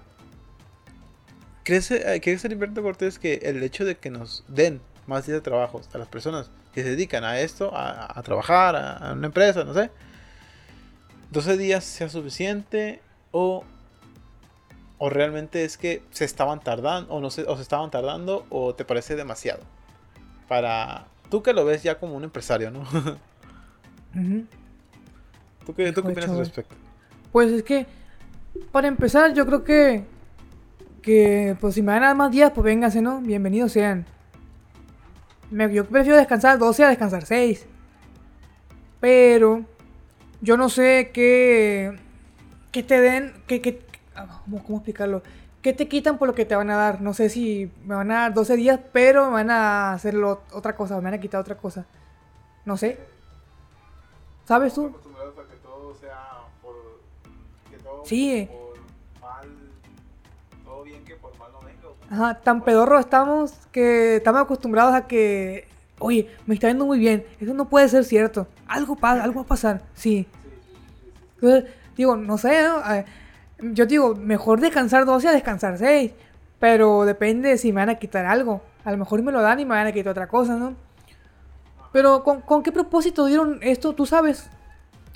¿Crees, eh, ¿Crees Heriberto Cortés que el hecho de que nos den más días de trabajo a las personas que se dedican a esto, a, trabajar, a, una empresa, no sé, 12 días sea suficiente o, o realmente es que se estaban tardando o no se, o se estaban tardando o te parece demasiado para tú que lo ves ya como un empresario, ¿no? ¿Tú qué, ¿tú qué opinas al respecto? Pues es que para empezar yo creo que que pues si me dar más días, pues vénganse, ¿no? Bienvenidos sean. yo prefiero descansar 12 a descansar 6. Pero yo no sé qué, qué te den, qué, ah, ¿cómo, explicarlo? ¿Qué te quitan por lo que te van a dar? No sé si me van a dar 12 días, pero me van a hacer otra cosa, me van a quitar otra cosa. No sé. ¿Sabes tú? Sí. Ajá, tan pedorro estamos que estamos acostumbrados a que, oye, me está yendo muy bien, eso no puede ser cierto, algo pasa, algo va a pasar, sí. Entonces, digo, no sé, yo digo, mejor descansar 12 a descansar 6, pero depende si me van a quitar algo, a lo mejor me lo dan y me van a quitar otra cosa, ¿no? Pero, ¿con, qué propósito dieron esto? ¿Tú sabes?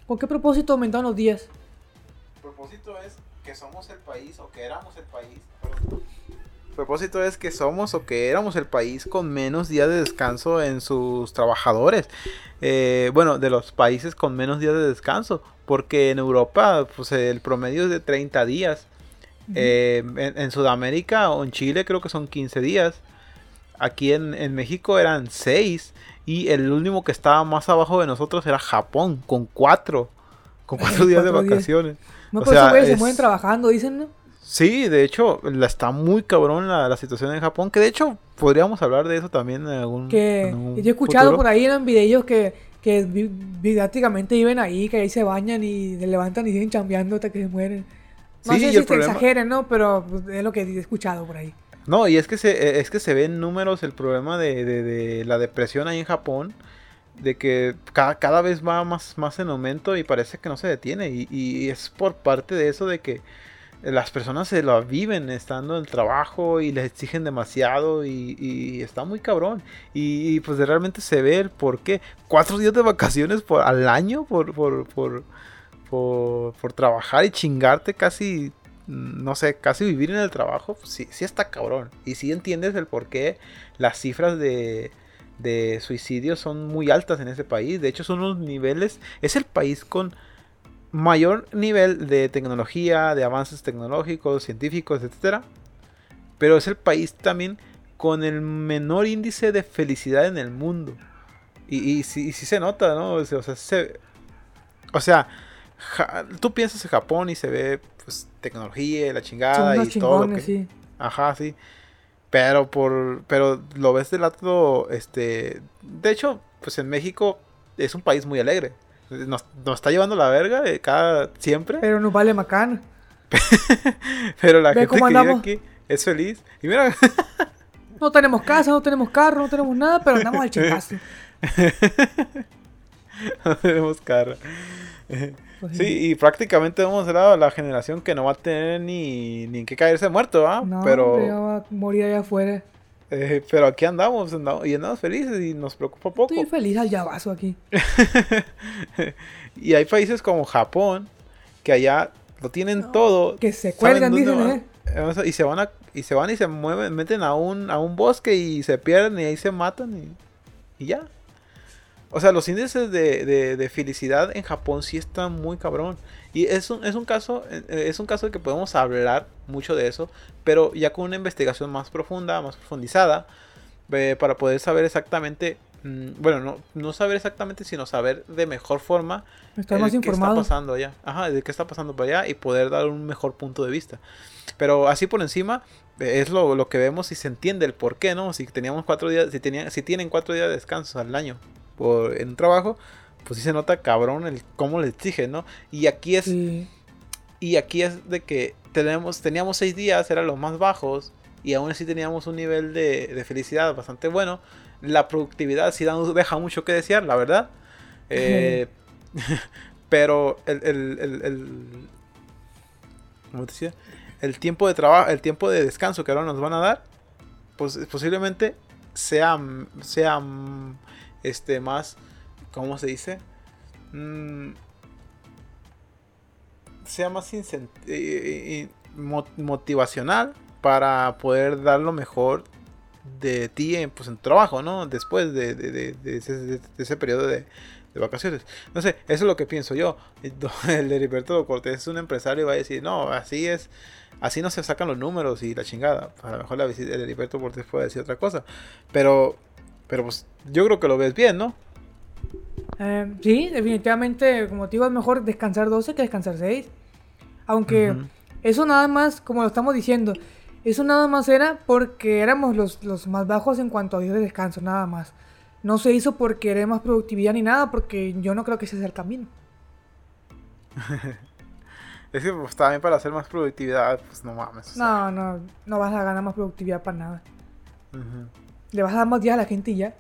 ¿Con qué propósito aumentaron los días? El propósito es que somos el país o que éramos el país propósito es que somos o que éramos el país con menos días de descanso en sus trabajadores. Eh, bueno, de los países con menos días de descanso. Porque en Europa, pues el promedio es de 30 días. Eh, en, Sudamérica o en Chile creo que son 15 días. Aquí en, México eran 6. Y el último que estaba más abajo de nosotros era Japón, con 4. Con 4 días de vacaciones. No, pero sea, se mueven trabajando, dicen, ¿no? Sí, de hecho, la está muy cabrón la, situación en Japón, que de hecho podríamos hablar de eso también en algún Que yo he escuchado por ahí en videos que, que didácticamente viven ahí, que ahí se bañan y se levantan y siguen chambeando hasta que se mueren. No sé si te exageren, ¿no? Pero pues, es lo que he escuchado por ahí. No, y es que se, es que se ven números el problema de, de, la depresión ahí en Japón. De que cada, cada, vez va más, más en aumento y parece que no se detiene. Y, y es por parte de eso de que las personas se lo viven estando en el trabajo y les exigen demasiado y, está muy cabrón. Y, pues realmente se ve el por qué. Cuatro días de vacaciones por, al año por, por, por, por, trabajar y chingarte casi, no sé, casi vivir en el trabajo. Pues sí, sí está cabrón. Y sí entiendes el por qué las cifras de, de suicidios son muy altas en ese país. De hecho son unos niveles, es el país con mayor nivel de tecnología, de avances tecnológicos, científicos, etcétera, pero es el país también con el menor índice de felicidad en el mundo. Y, y, sí, se nota, ¿no? O sea, o sea tú piensas en Japón y se ve pues tecnología y la chingada y todo lo que... sí. Ajá, sí. Pero por pero lo ves del lado este de hecho, pues en México es un país muy alegre. Nos, está llevando la verga de cada siempre. Pero nos vale macana. Pero la gente que vive aquí es feliz. Y mira. no tenemos casa, no tenemos carro, no tenemos nada, pero andamos al chingazo. no tenemos carro. Pues sí. y prácticamente hemos ser la generación que no va a tener ni, ni en qué caerse muerto, ¿ah? No, pero va a morir allá afuera. Eh, pero aquí andamos, y andamos felices y nos preocupa poco. Estoy feliz al llavazo aquí. y hay países como Japón que allá lo tienen todo. Que se cuelgan, dicen, ¿eh? Y se van a, y se van y se mueven, meten a un, a un bosque y se pierden y ahí se matan y, y ya. O sea, los índices de, de, de, felicidad en Japón sí están muy cabrón. Y es un, es un caso, eh, es un caso de que podemos hablar mucho de eso, pero ya con una investigación más profunda, más profundizada, eh, para poder saber exactamente, mm, bueno, no, no saber exactamente, sino saber de mejor forma Estar más informado. qué está pasando allá, ajá, de qué está pasando por allá y poder dar un mejor punto de vista. Pero así por encima eh, es lo, lo que vemos y se entiende el por qué, ¿no? Si teníamos cuatro días, si tenían, si tienen cuatro días de descanso al año por, en un trabajo, pues sí se nota cabrón el cómo le exige, ¿no? Y aquí es. Y aquí es de que tenemos, teníamos seis días, eran los más bajos, y aún así teníamos un nivel de, felicidad bastante bueno. La productividad sí deja mucho que desear, la verdad. Eh, pero el, el, el, el ¿cómo te decía? El tiempo de trabajo, el tiempo de descanso que ahora nos van a dar, pues posiblemente sea, sea este, más ¿cómo se dice? Mm, sea más motivacional para poder dar lo mejor de ti en, pues, en trabajo, ¿no? Después de, ese, periodo de, vacaciones. No sé, eso es lo que pienso yo. El Heriberto Cortés es un empresario y va a decir, no, así es, así no se sacan los números y la chingada. A lo mejor la, el Heriberto Cortés puede decir otra cosa. Pero, pero pues yo creo que lo ves bien, ¿no? Eh, sí, definitivamente, como te digo, es mejor descansar 12 que descansar 6. Aunque eso nada más, como lo estamos diciendo, eso nada más era porque éramos los, los más bajos en cuanto a días de descanso, nada más. No se hizo porque era más productividad ni nada, porque yo no creo que ese sea el camino. es que pues, también para hacer más productividad, pues no mames. No, no, no vas a ganar más productividad para nada. Le vas a dar más días a la gente y ya.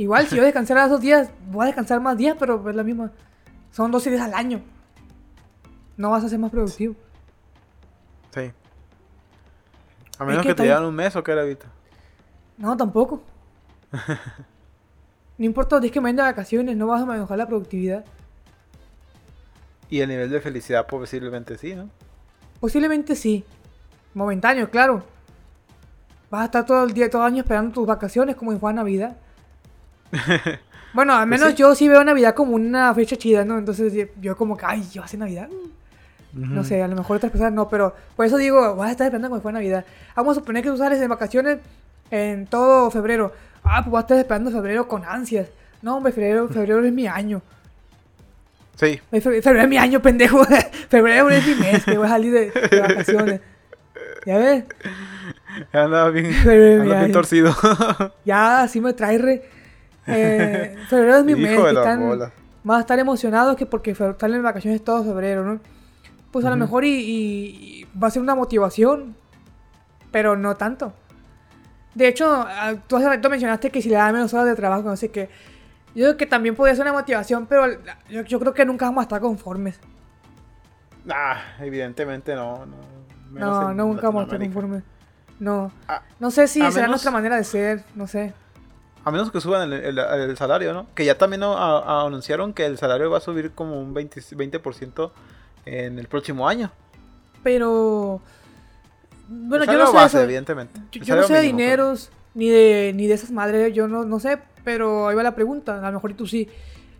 Igual, si yo descansara esos días, voy a descansar más días, pero es la misma. Son 12 días al año. No vas a ser más productivo. Sí. A menos que, te llevan un mes o qué era ahorita. No, tampoco. no importa días que me de vacaciones, no vas a mejorar la productividad. Y el nivel de felicidad posiblemente sí, ¿no? Posiblemente sí. Momentáneo, claro. Vas a estar todo el día, todo el año esperando tus vacaciones como si fuera Navidad. bueno, al pues menos yo sí veo Navidad como una fecha chida, ¿no? Entonces yo como que, ay, yo hace Navidad. No sé, a lo mejor otras personas no, pero por eso digo, vas a estar esperando como fue Navidad. Vamos a suponer que tú sales de vacaciones en todo febrero. Ah, pues vas a estar esperando febrero con ansias. No, hombre, febrero, febrero es mi año. Sí. Febrero, es mi año, pendejo. febrero es mi mes que voy a salir de, vacaciones. ¿Ya ves? Andaba bien, andaba bien torcido. ya, así me trae re. Eh, febrero es mi mes. más a estar emocionados que porque están en vacaciones todo febrero, ¿no? Pues a lo mejor y, va a ser una motivación pero no tanto. De hecho, tú hace rato mencionaste que si le da menos horas de trabajo, no sé qué. Yo creo que también podría ser una motivación, pero yo, yo creo que nunca vamos a estar conformes. Ah, evidentemente no. No, no, nunca vamos a estar conformes. No. Ah, no sé si será nuestra manera de ser, no sé. A menos que suban el, salario, ¿no? Que ya también anunciaron que el salario va a subir como un 20%, 20 en el próximo año. Pero. Bueno, yo no sé. evidentemente. Yo, no sé de dineros, ni, de, ni de esas madres, yo no, no sé, pero ahí va la pregunta, a lo mejor tú sí.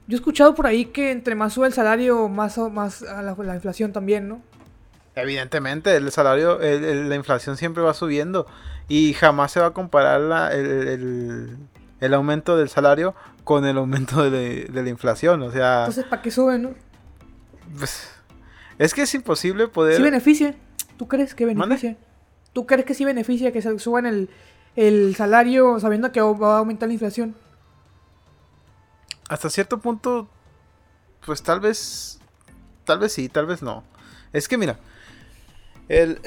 Yo he escuchado por ahí que entre más sube el salario, más, más la, la inflación también, ¿no? Evidentemente, el salario, la inflación siempre va subiendo y jamás se va a comparar la, el, el, aumento del salario con el aumento de, de, la inflación, o sea... Entonces, ¿para qué sube, no? Pues, es que es imposible poder... Sí beneficia. ¿Tú crees que beneficia? ¿Tú crees que sí beneficia que se suban el, el salario sabiendo que va a aumentar la inflación? hasta cierto punto, pues tal vez, tal vez sí, tal vez no. Es que mira, el,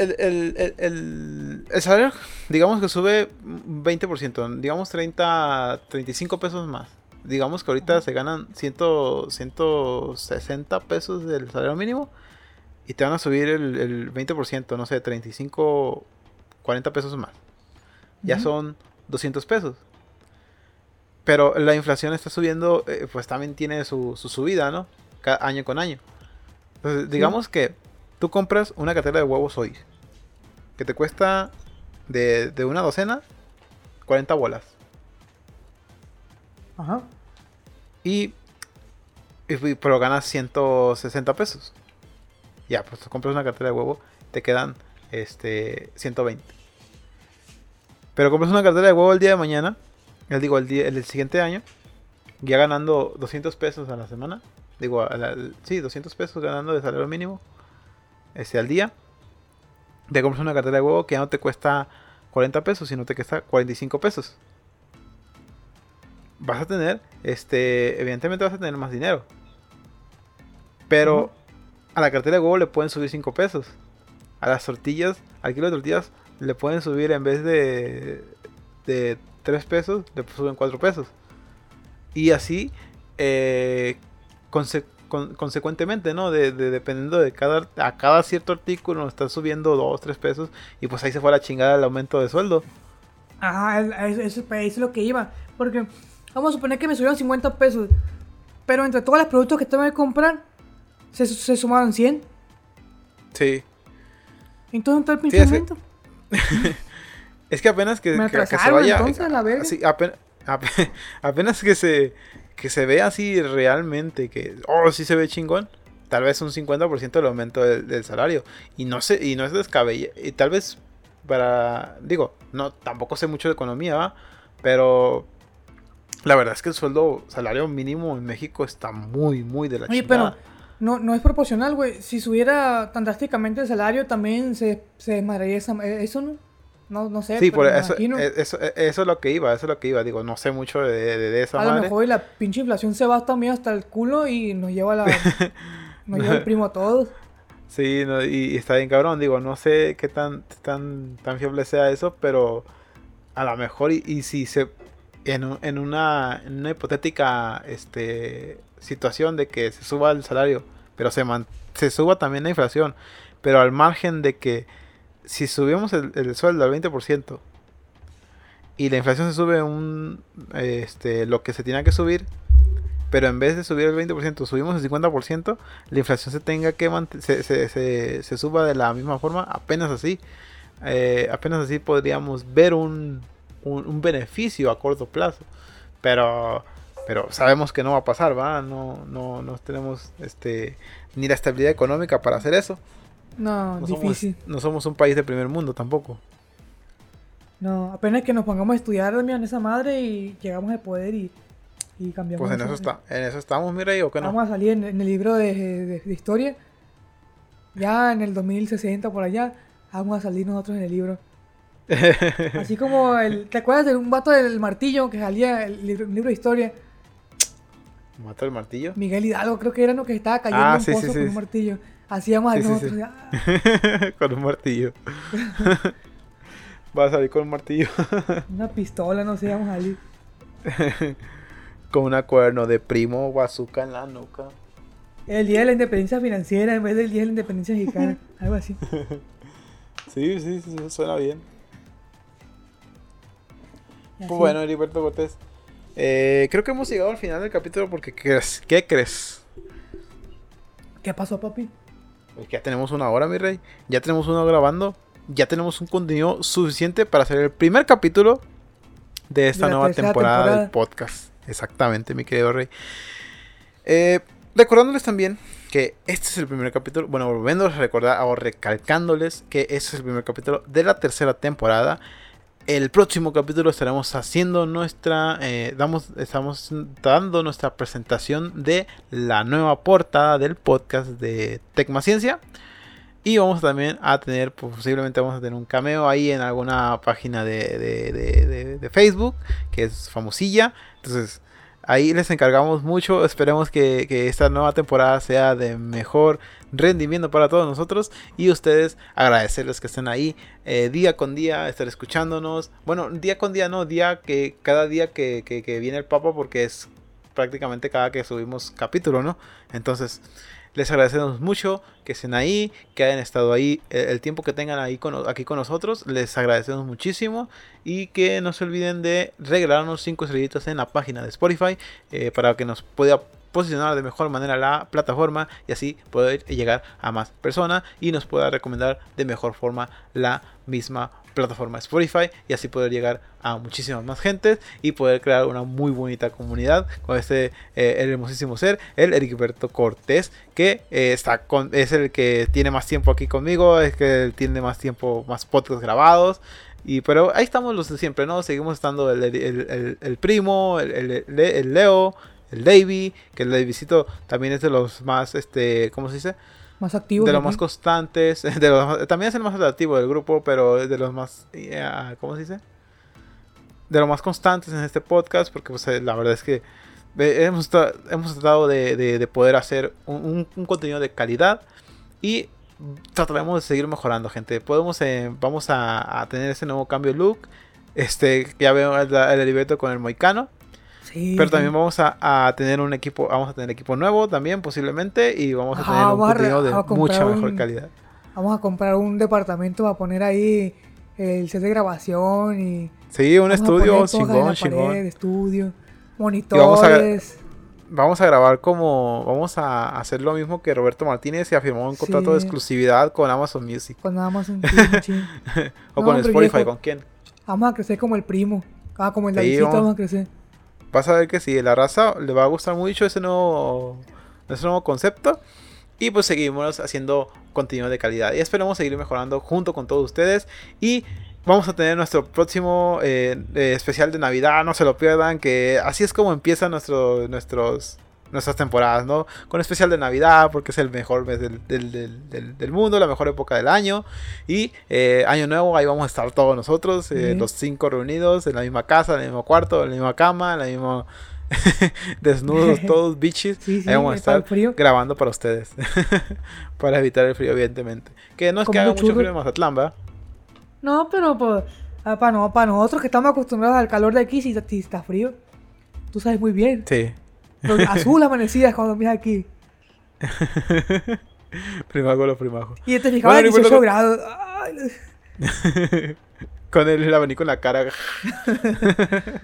el, salario, digamos que sube 20%, digamos 30, 35 pesos más. Digamos que ahorita se ganan 100, 160 pesos del salario mínimo y te van a subir el, 20%, no sé, 35, 40 pesos más. Ya son 200 pesos. Pero la inflación está subiendo, eh, pues también tiene su, subida, ¿no? Cada año con año. Entonces, digamos que tú compras una cartera de huevos hoy, que te cuesta de, una docena 40 bolas. Ajá. Y, pero ganas 160 pesos. Ya, pues tú compras una cartera de huevo, te quedan este 120. Pero compras una cartera de huevo el día de mañana ya digo, el, día, el, siguiente año, ya ganando 200 pesos a la semana, digo, sí, 200 pesos ganando de salario mínimo ese al día, te compras una cartera de huevo que ya no te cuesta 40 pesos, sino te cuesta 45 pesos. Vas a tener, este, evidentemente vas a tener más dinero. Pero a la cartera de huevo le pueden subir 5 pesos. A las tortillas, al kilo de tortillas, le pueden subir en vez de, de 3 pesos, le suben 4 pesos. Y así, eh, consecuentemente, ¿no? De, dependiendo de cada, a cada cierto artículo, nos están subiendo 2, 3 pesos. Y pues ahí se fue la chingada el aumento de sueldo. Ajá, eso, es lo que iba. Porque vamos a suponer que me subieron 50 pesos. Pero entre todos los productos que tengo que comprar, se, se sumaron 100. Sí. Entonces, ¿dónde está el pinche aumento? Es que apenas que, se vaya. apenas, que se que se ve así realmente que oh sí se ve chingón tal vez un 50% del aumento del, salario y no sé y no es descabella y tal vez para digo no tampoco sé mucho de economía ¿va? pero la verdad es que el sueldo salario mínimo en México está muy muy de la Oye, pero no, no es proporcional, güey. Si subiera tan drásticamente el salario, también se, se desmadraría eso, ¿no? No, no sé. Sí, por eso, e, eso, e, eso, es lo que iba, eso es lo que iba. Digo, no sé mucho de, de, esa A lo mejor la pinche inflación se va también hasta el culo y nos lleva la... nos lleva el primo a todos. Sí, y, está bien cabrón. Digo, no sé qué tan, tan, tan fiable sea eso, pero a lo mejor y, si se... En, en, una, en una hipotética este, situación de que se suba el salario, pero se, se suba también la inflación, pero al margen de que si subimos el, sueldo al 20% y la inflación se sube un este lo que se tiene que subir, pero en vez de subir el 20%, subimos el 50%, la inflación se tenga que se, se, se, suba de la misma forma, apenas así. Eh, apenas así podríamos ver un, un, beneficio a corto plazo. Pero pero sabemos que no va a pasar, ¿va? No, no, no tenemos este ni la estabilidad económica para hacer eso. No, difícil. no somos un país de primer mundo tampoco. No, apenas que nos pongamos a estudiar, en esa madre y llegamos al poder y, y cambiamos. Pues en eso, está, en eso estamos, mira, ¿o qué no? Vamos a salir en, el libro de, historia. Ya en el 2060 por allá, vamos a salir nosotros en el libro. Así como el. ¿Te acuerdas de un vato del martillo que salía el libro, libro de historia? ¿Mata el martillo? Miguel Hidalgo, creo que era uno que estaba cayendo ah, un pozo con un martillo. Hacíamos sí, nosotros. Con un martillo. Va a salir con un martillo. una pistola, no sé, vamos a salir. con una cuerno de primo bazooka en la nuca. El día de la independencia financiera en vez del día de la independencia mexicana. algo así. Sí, sí, sí, suena bien. Pues bueno, Heriberto Cortés. Eh, creo que hemos llegado al final del capítulo porque ¿qué crees? ¿Qué pasó, papi? Ya tenemos una hora, mi rey. Ya tenemos uno grabando. Ya tenemos un contenido suficiente para hacer el primer capítulo de esta nueva temporada, del podcast. Exactamente, mi querido rey. Eh, recordándoles también que este es el primer capítulo. Bueno, volviendo a recordar o recalcándoles que este es el primer capítulo de la tercera temporada el próximo capítulo estaremos haciendo nuestra, eh, damos, estamos dando nuestra presentación de la nueva portada del podcast de Tecmaciencia. Y vamos también a tener, pues, posiblemente vamos a tener un cameo ahí en alguna página de, de, de Facebook, que es famosilla. Entonces, Ahí les encargamos mucho. Esperemos que, esta nueva temporada sea de mejor rendimiento para todos nosotros. Y ustedes agradecerles que estén ahí eh, día con día, estar escuchándonos. Bueno, día con día no, día que cada día que, que viene el Papa, porque es prácticamente cada que subimos capítulo, ¿no? Entonces, les agradecemos mucho que estén ahí, que hayan estado ahí el, tiempo que tengan ahí aquí con nosotros. Les agradecemos muchísimo y que no se olviden de regalarnos 5 estrellitas en la página de Spotify eh, para que nos pueda posicionar de mejor manera la plataforma y así poder llegar a más personas y nos pueda recomendar de mejor forma la misma plataforma Spotify y así poder llegar a muchísimas más gente y poder crear una muy bonita comunidad con este eh, hermosísimo ser, el Ericberto Cortés, que eh, está con, es el que tiene más tiempo aquí conmigo, es que tiene más tiempo, más podcasts grabados. Y, pero ahí estamos los de siempre, ¿no? Seguimos estando el, el, primo, el, Leo, el Davey, que el Davycito también es de los más, este, ¿cómo se dice? Más activo. De los más constantes. De también es el más activo del grupo, pero de los más. ¿Cómo se dice? De los más constantes en este podcast, porque pues, eh, la verdad es que hemos, hemos tratado de, poder hacer un, contenido de calidad y trataremos de seguir mejorando, gente. Podemos, eh, vamos a, tener ese nuevo cambio de look. Este, ya veo el, el con el moicano. Pero también vamos a, tener un equipo, vamos a tener equipo nuevo también posiblemente y vamos a tener un contenido de mucha mejor calidad. Vamos a comprar un departamento a poner ahí el set de grabación y Sí, un estudio chingón, chingón. estudio, monitores. Vamos a, grabar como vamos a hacer lo mismo que Roberto Martínez y afirmó un contrato de exclusividad con Amazon Music. Con Amazon Music. o con Spotify, ¿con quién? Vamos a crecer como el primo. Ah, como el Davidito vamos a crecer vas a ver que sí, la raza le va a gustar mucho ese nuevo, ese nuevo concepto. Y pues seguimos haciendo contenido de calidad. Y esperamos seguir mejorando junto con todos ustedes. Y vamos a tener nuestro próximo eh, eh, especial de Navidad. No se lo pierdan. Que así es como empiezan nuestro, nuestros nuestras temporadas, ¿no? Con especial de Navidad, porque es el mejor mes del, mundo, la mejor época del año. Y eh, Año Nuevo, ahí vamos a estar todos nosotros, eh, los cinco reunidos, en la misma casa, en el mismo cuarto, en la misma cama, en la misma... desnudos todos, bichis. ahí vamos a estar grabando para ustedes. para evitar el frío, evidentemente. Que no es que haga mucho frío en Mazatlán, ¿verdad? No, pero pues, ah, para, no, para nosotros que estamos acostumbrados al calor de aquí, si, si está frío, tú sabes muy bien. Sí. Azul amanecidas cuando miras aquí. primago los primajos. Y te fijaba bueno, 18 grados. Con el abanico en la cara. pues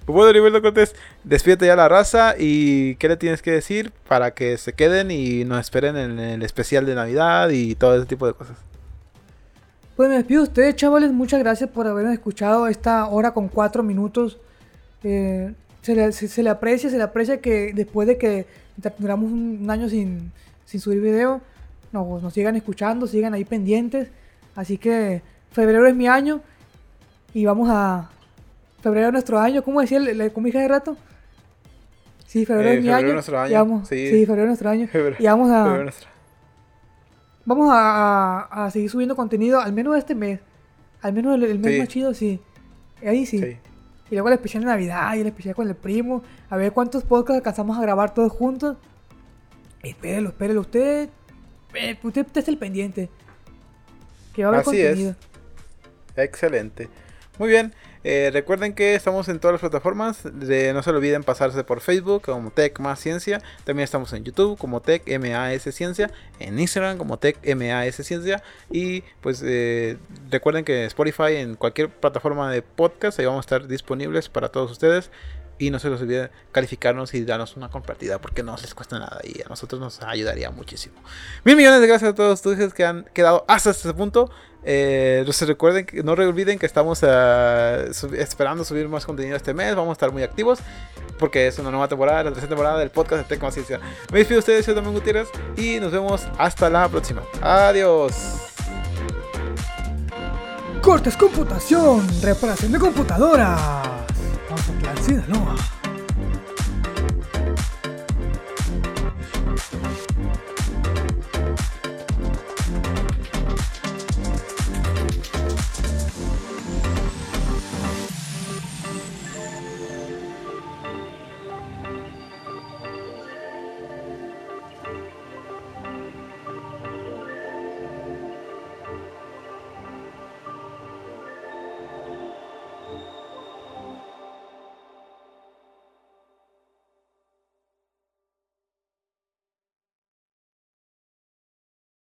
bueno, Heriberto Cortés, despídete ya la raza y qué le tienes que decir para que se queden y nos esperen en el especial de Navidad y todo ese tipo de cosas. Pues me despido de ustedes, chavales. Muchas gracias por haberme escuchado esta hora con cuatro minutos. Eh, se le, se, le, aprecia, se le aprecia que después de que duramos un, año sin, sin, subir video, nos, nos sigan escuchando, sigan ahí pendientes. Así que febrero es mi año y vamos a... Febrero es nuestro año, ¿cómo decía el, como de rato? Sí, febrero es eh, mi año. Nuestro año. Vamos, sí. febrero es nuestro año. y vamos a... Vamos a, a, seguir subiendo contenido, al menos este mes. Al menos el, mes más chido, sí. Ahí sí. sí. Y luego el especial de Navidad y el especial con el primo. A ver cuántos podcasts alcanzamos a grabar todos juntos. Espérelo, espérelo. Usted, eh, usted, usted es el pendiente. Que va a haber Así contenido. Es. Excelente. Muy bien. Eh, recuerden que estamos en todas las plataformas. no se olviden pasarse por Facebook como Tech Más Ciencia. También estamos en YouTube como Tech MAS Ciencia. En Instagram como Tech MAS Ciencia. Y pues eh, recuerden que Spotify en cualquier plataforma de podcast ahí vamos a estar disponibles para todos ustedes. Y no se les olvide calificarnos y darnos una compartida porque no les cuesta nada y a nosotros nos ayudaría muchísimo. Mil millones de gracias a todos ustedes que han quedado hasta este punto. Eh, se recuerden, no olviden que estamos ah, esperando subir más contenido este mes. Vamos a estar muy activos porque es una nueva temporada, la tercera temporada del podcast de Tecnoconciencia. Me despido de ustedes, soy Domingo Gutiérrez y nos vemos hasta la próxima. Adiós. Cortes computación, reparación de computadoras. Vamos a Plan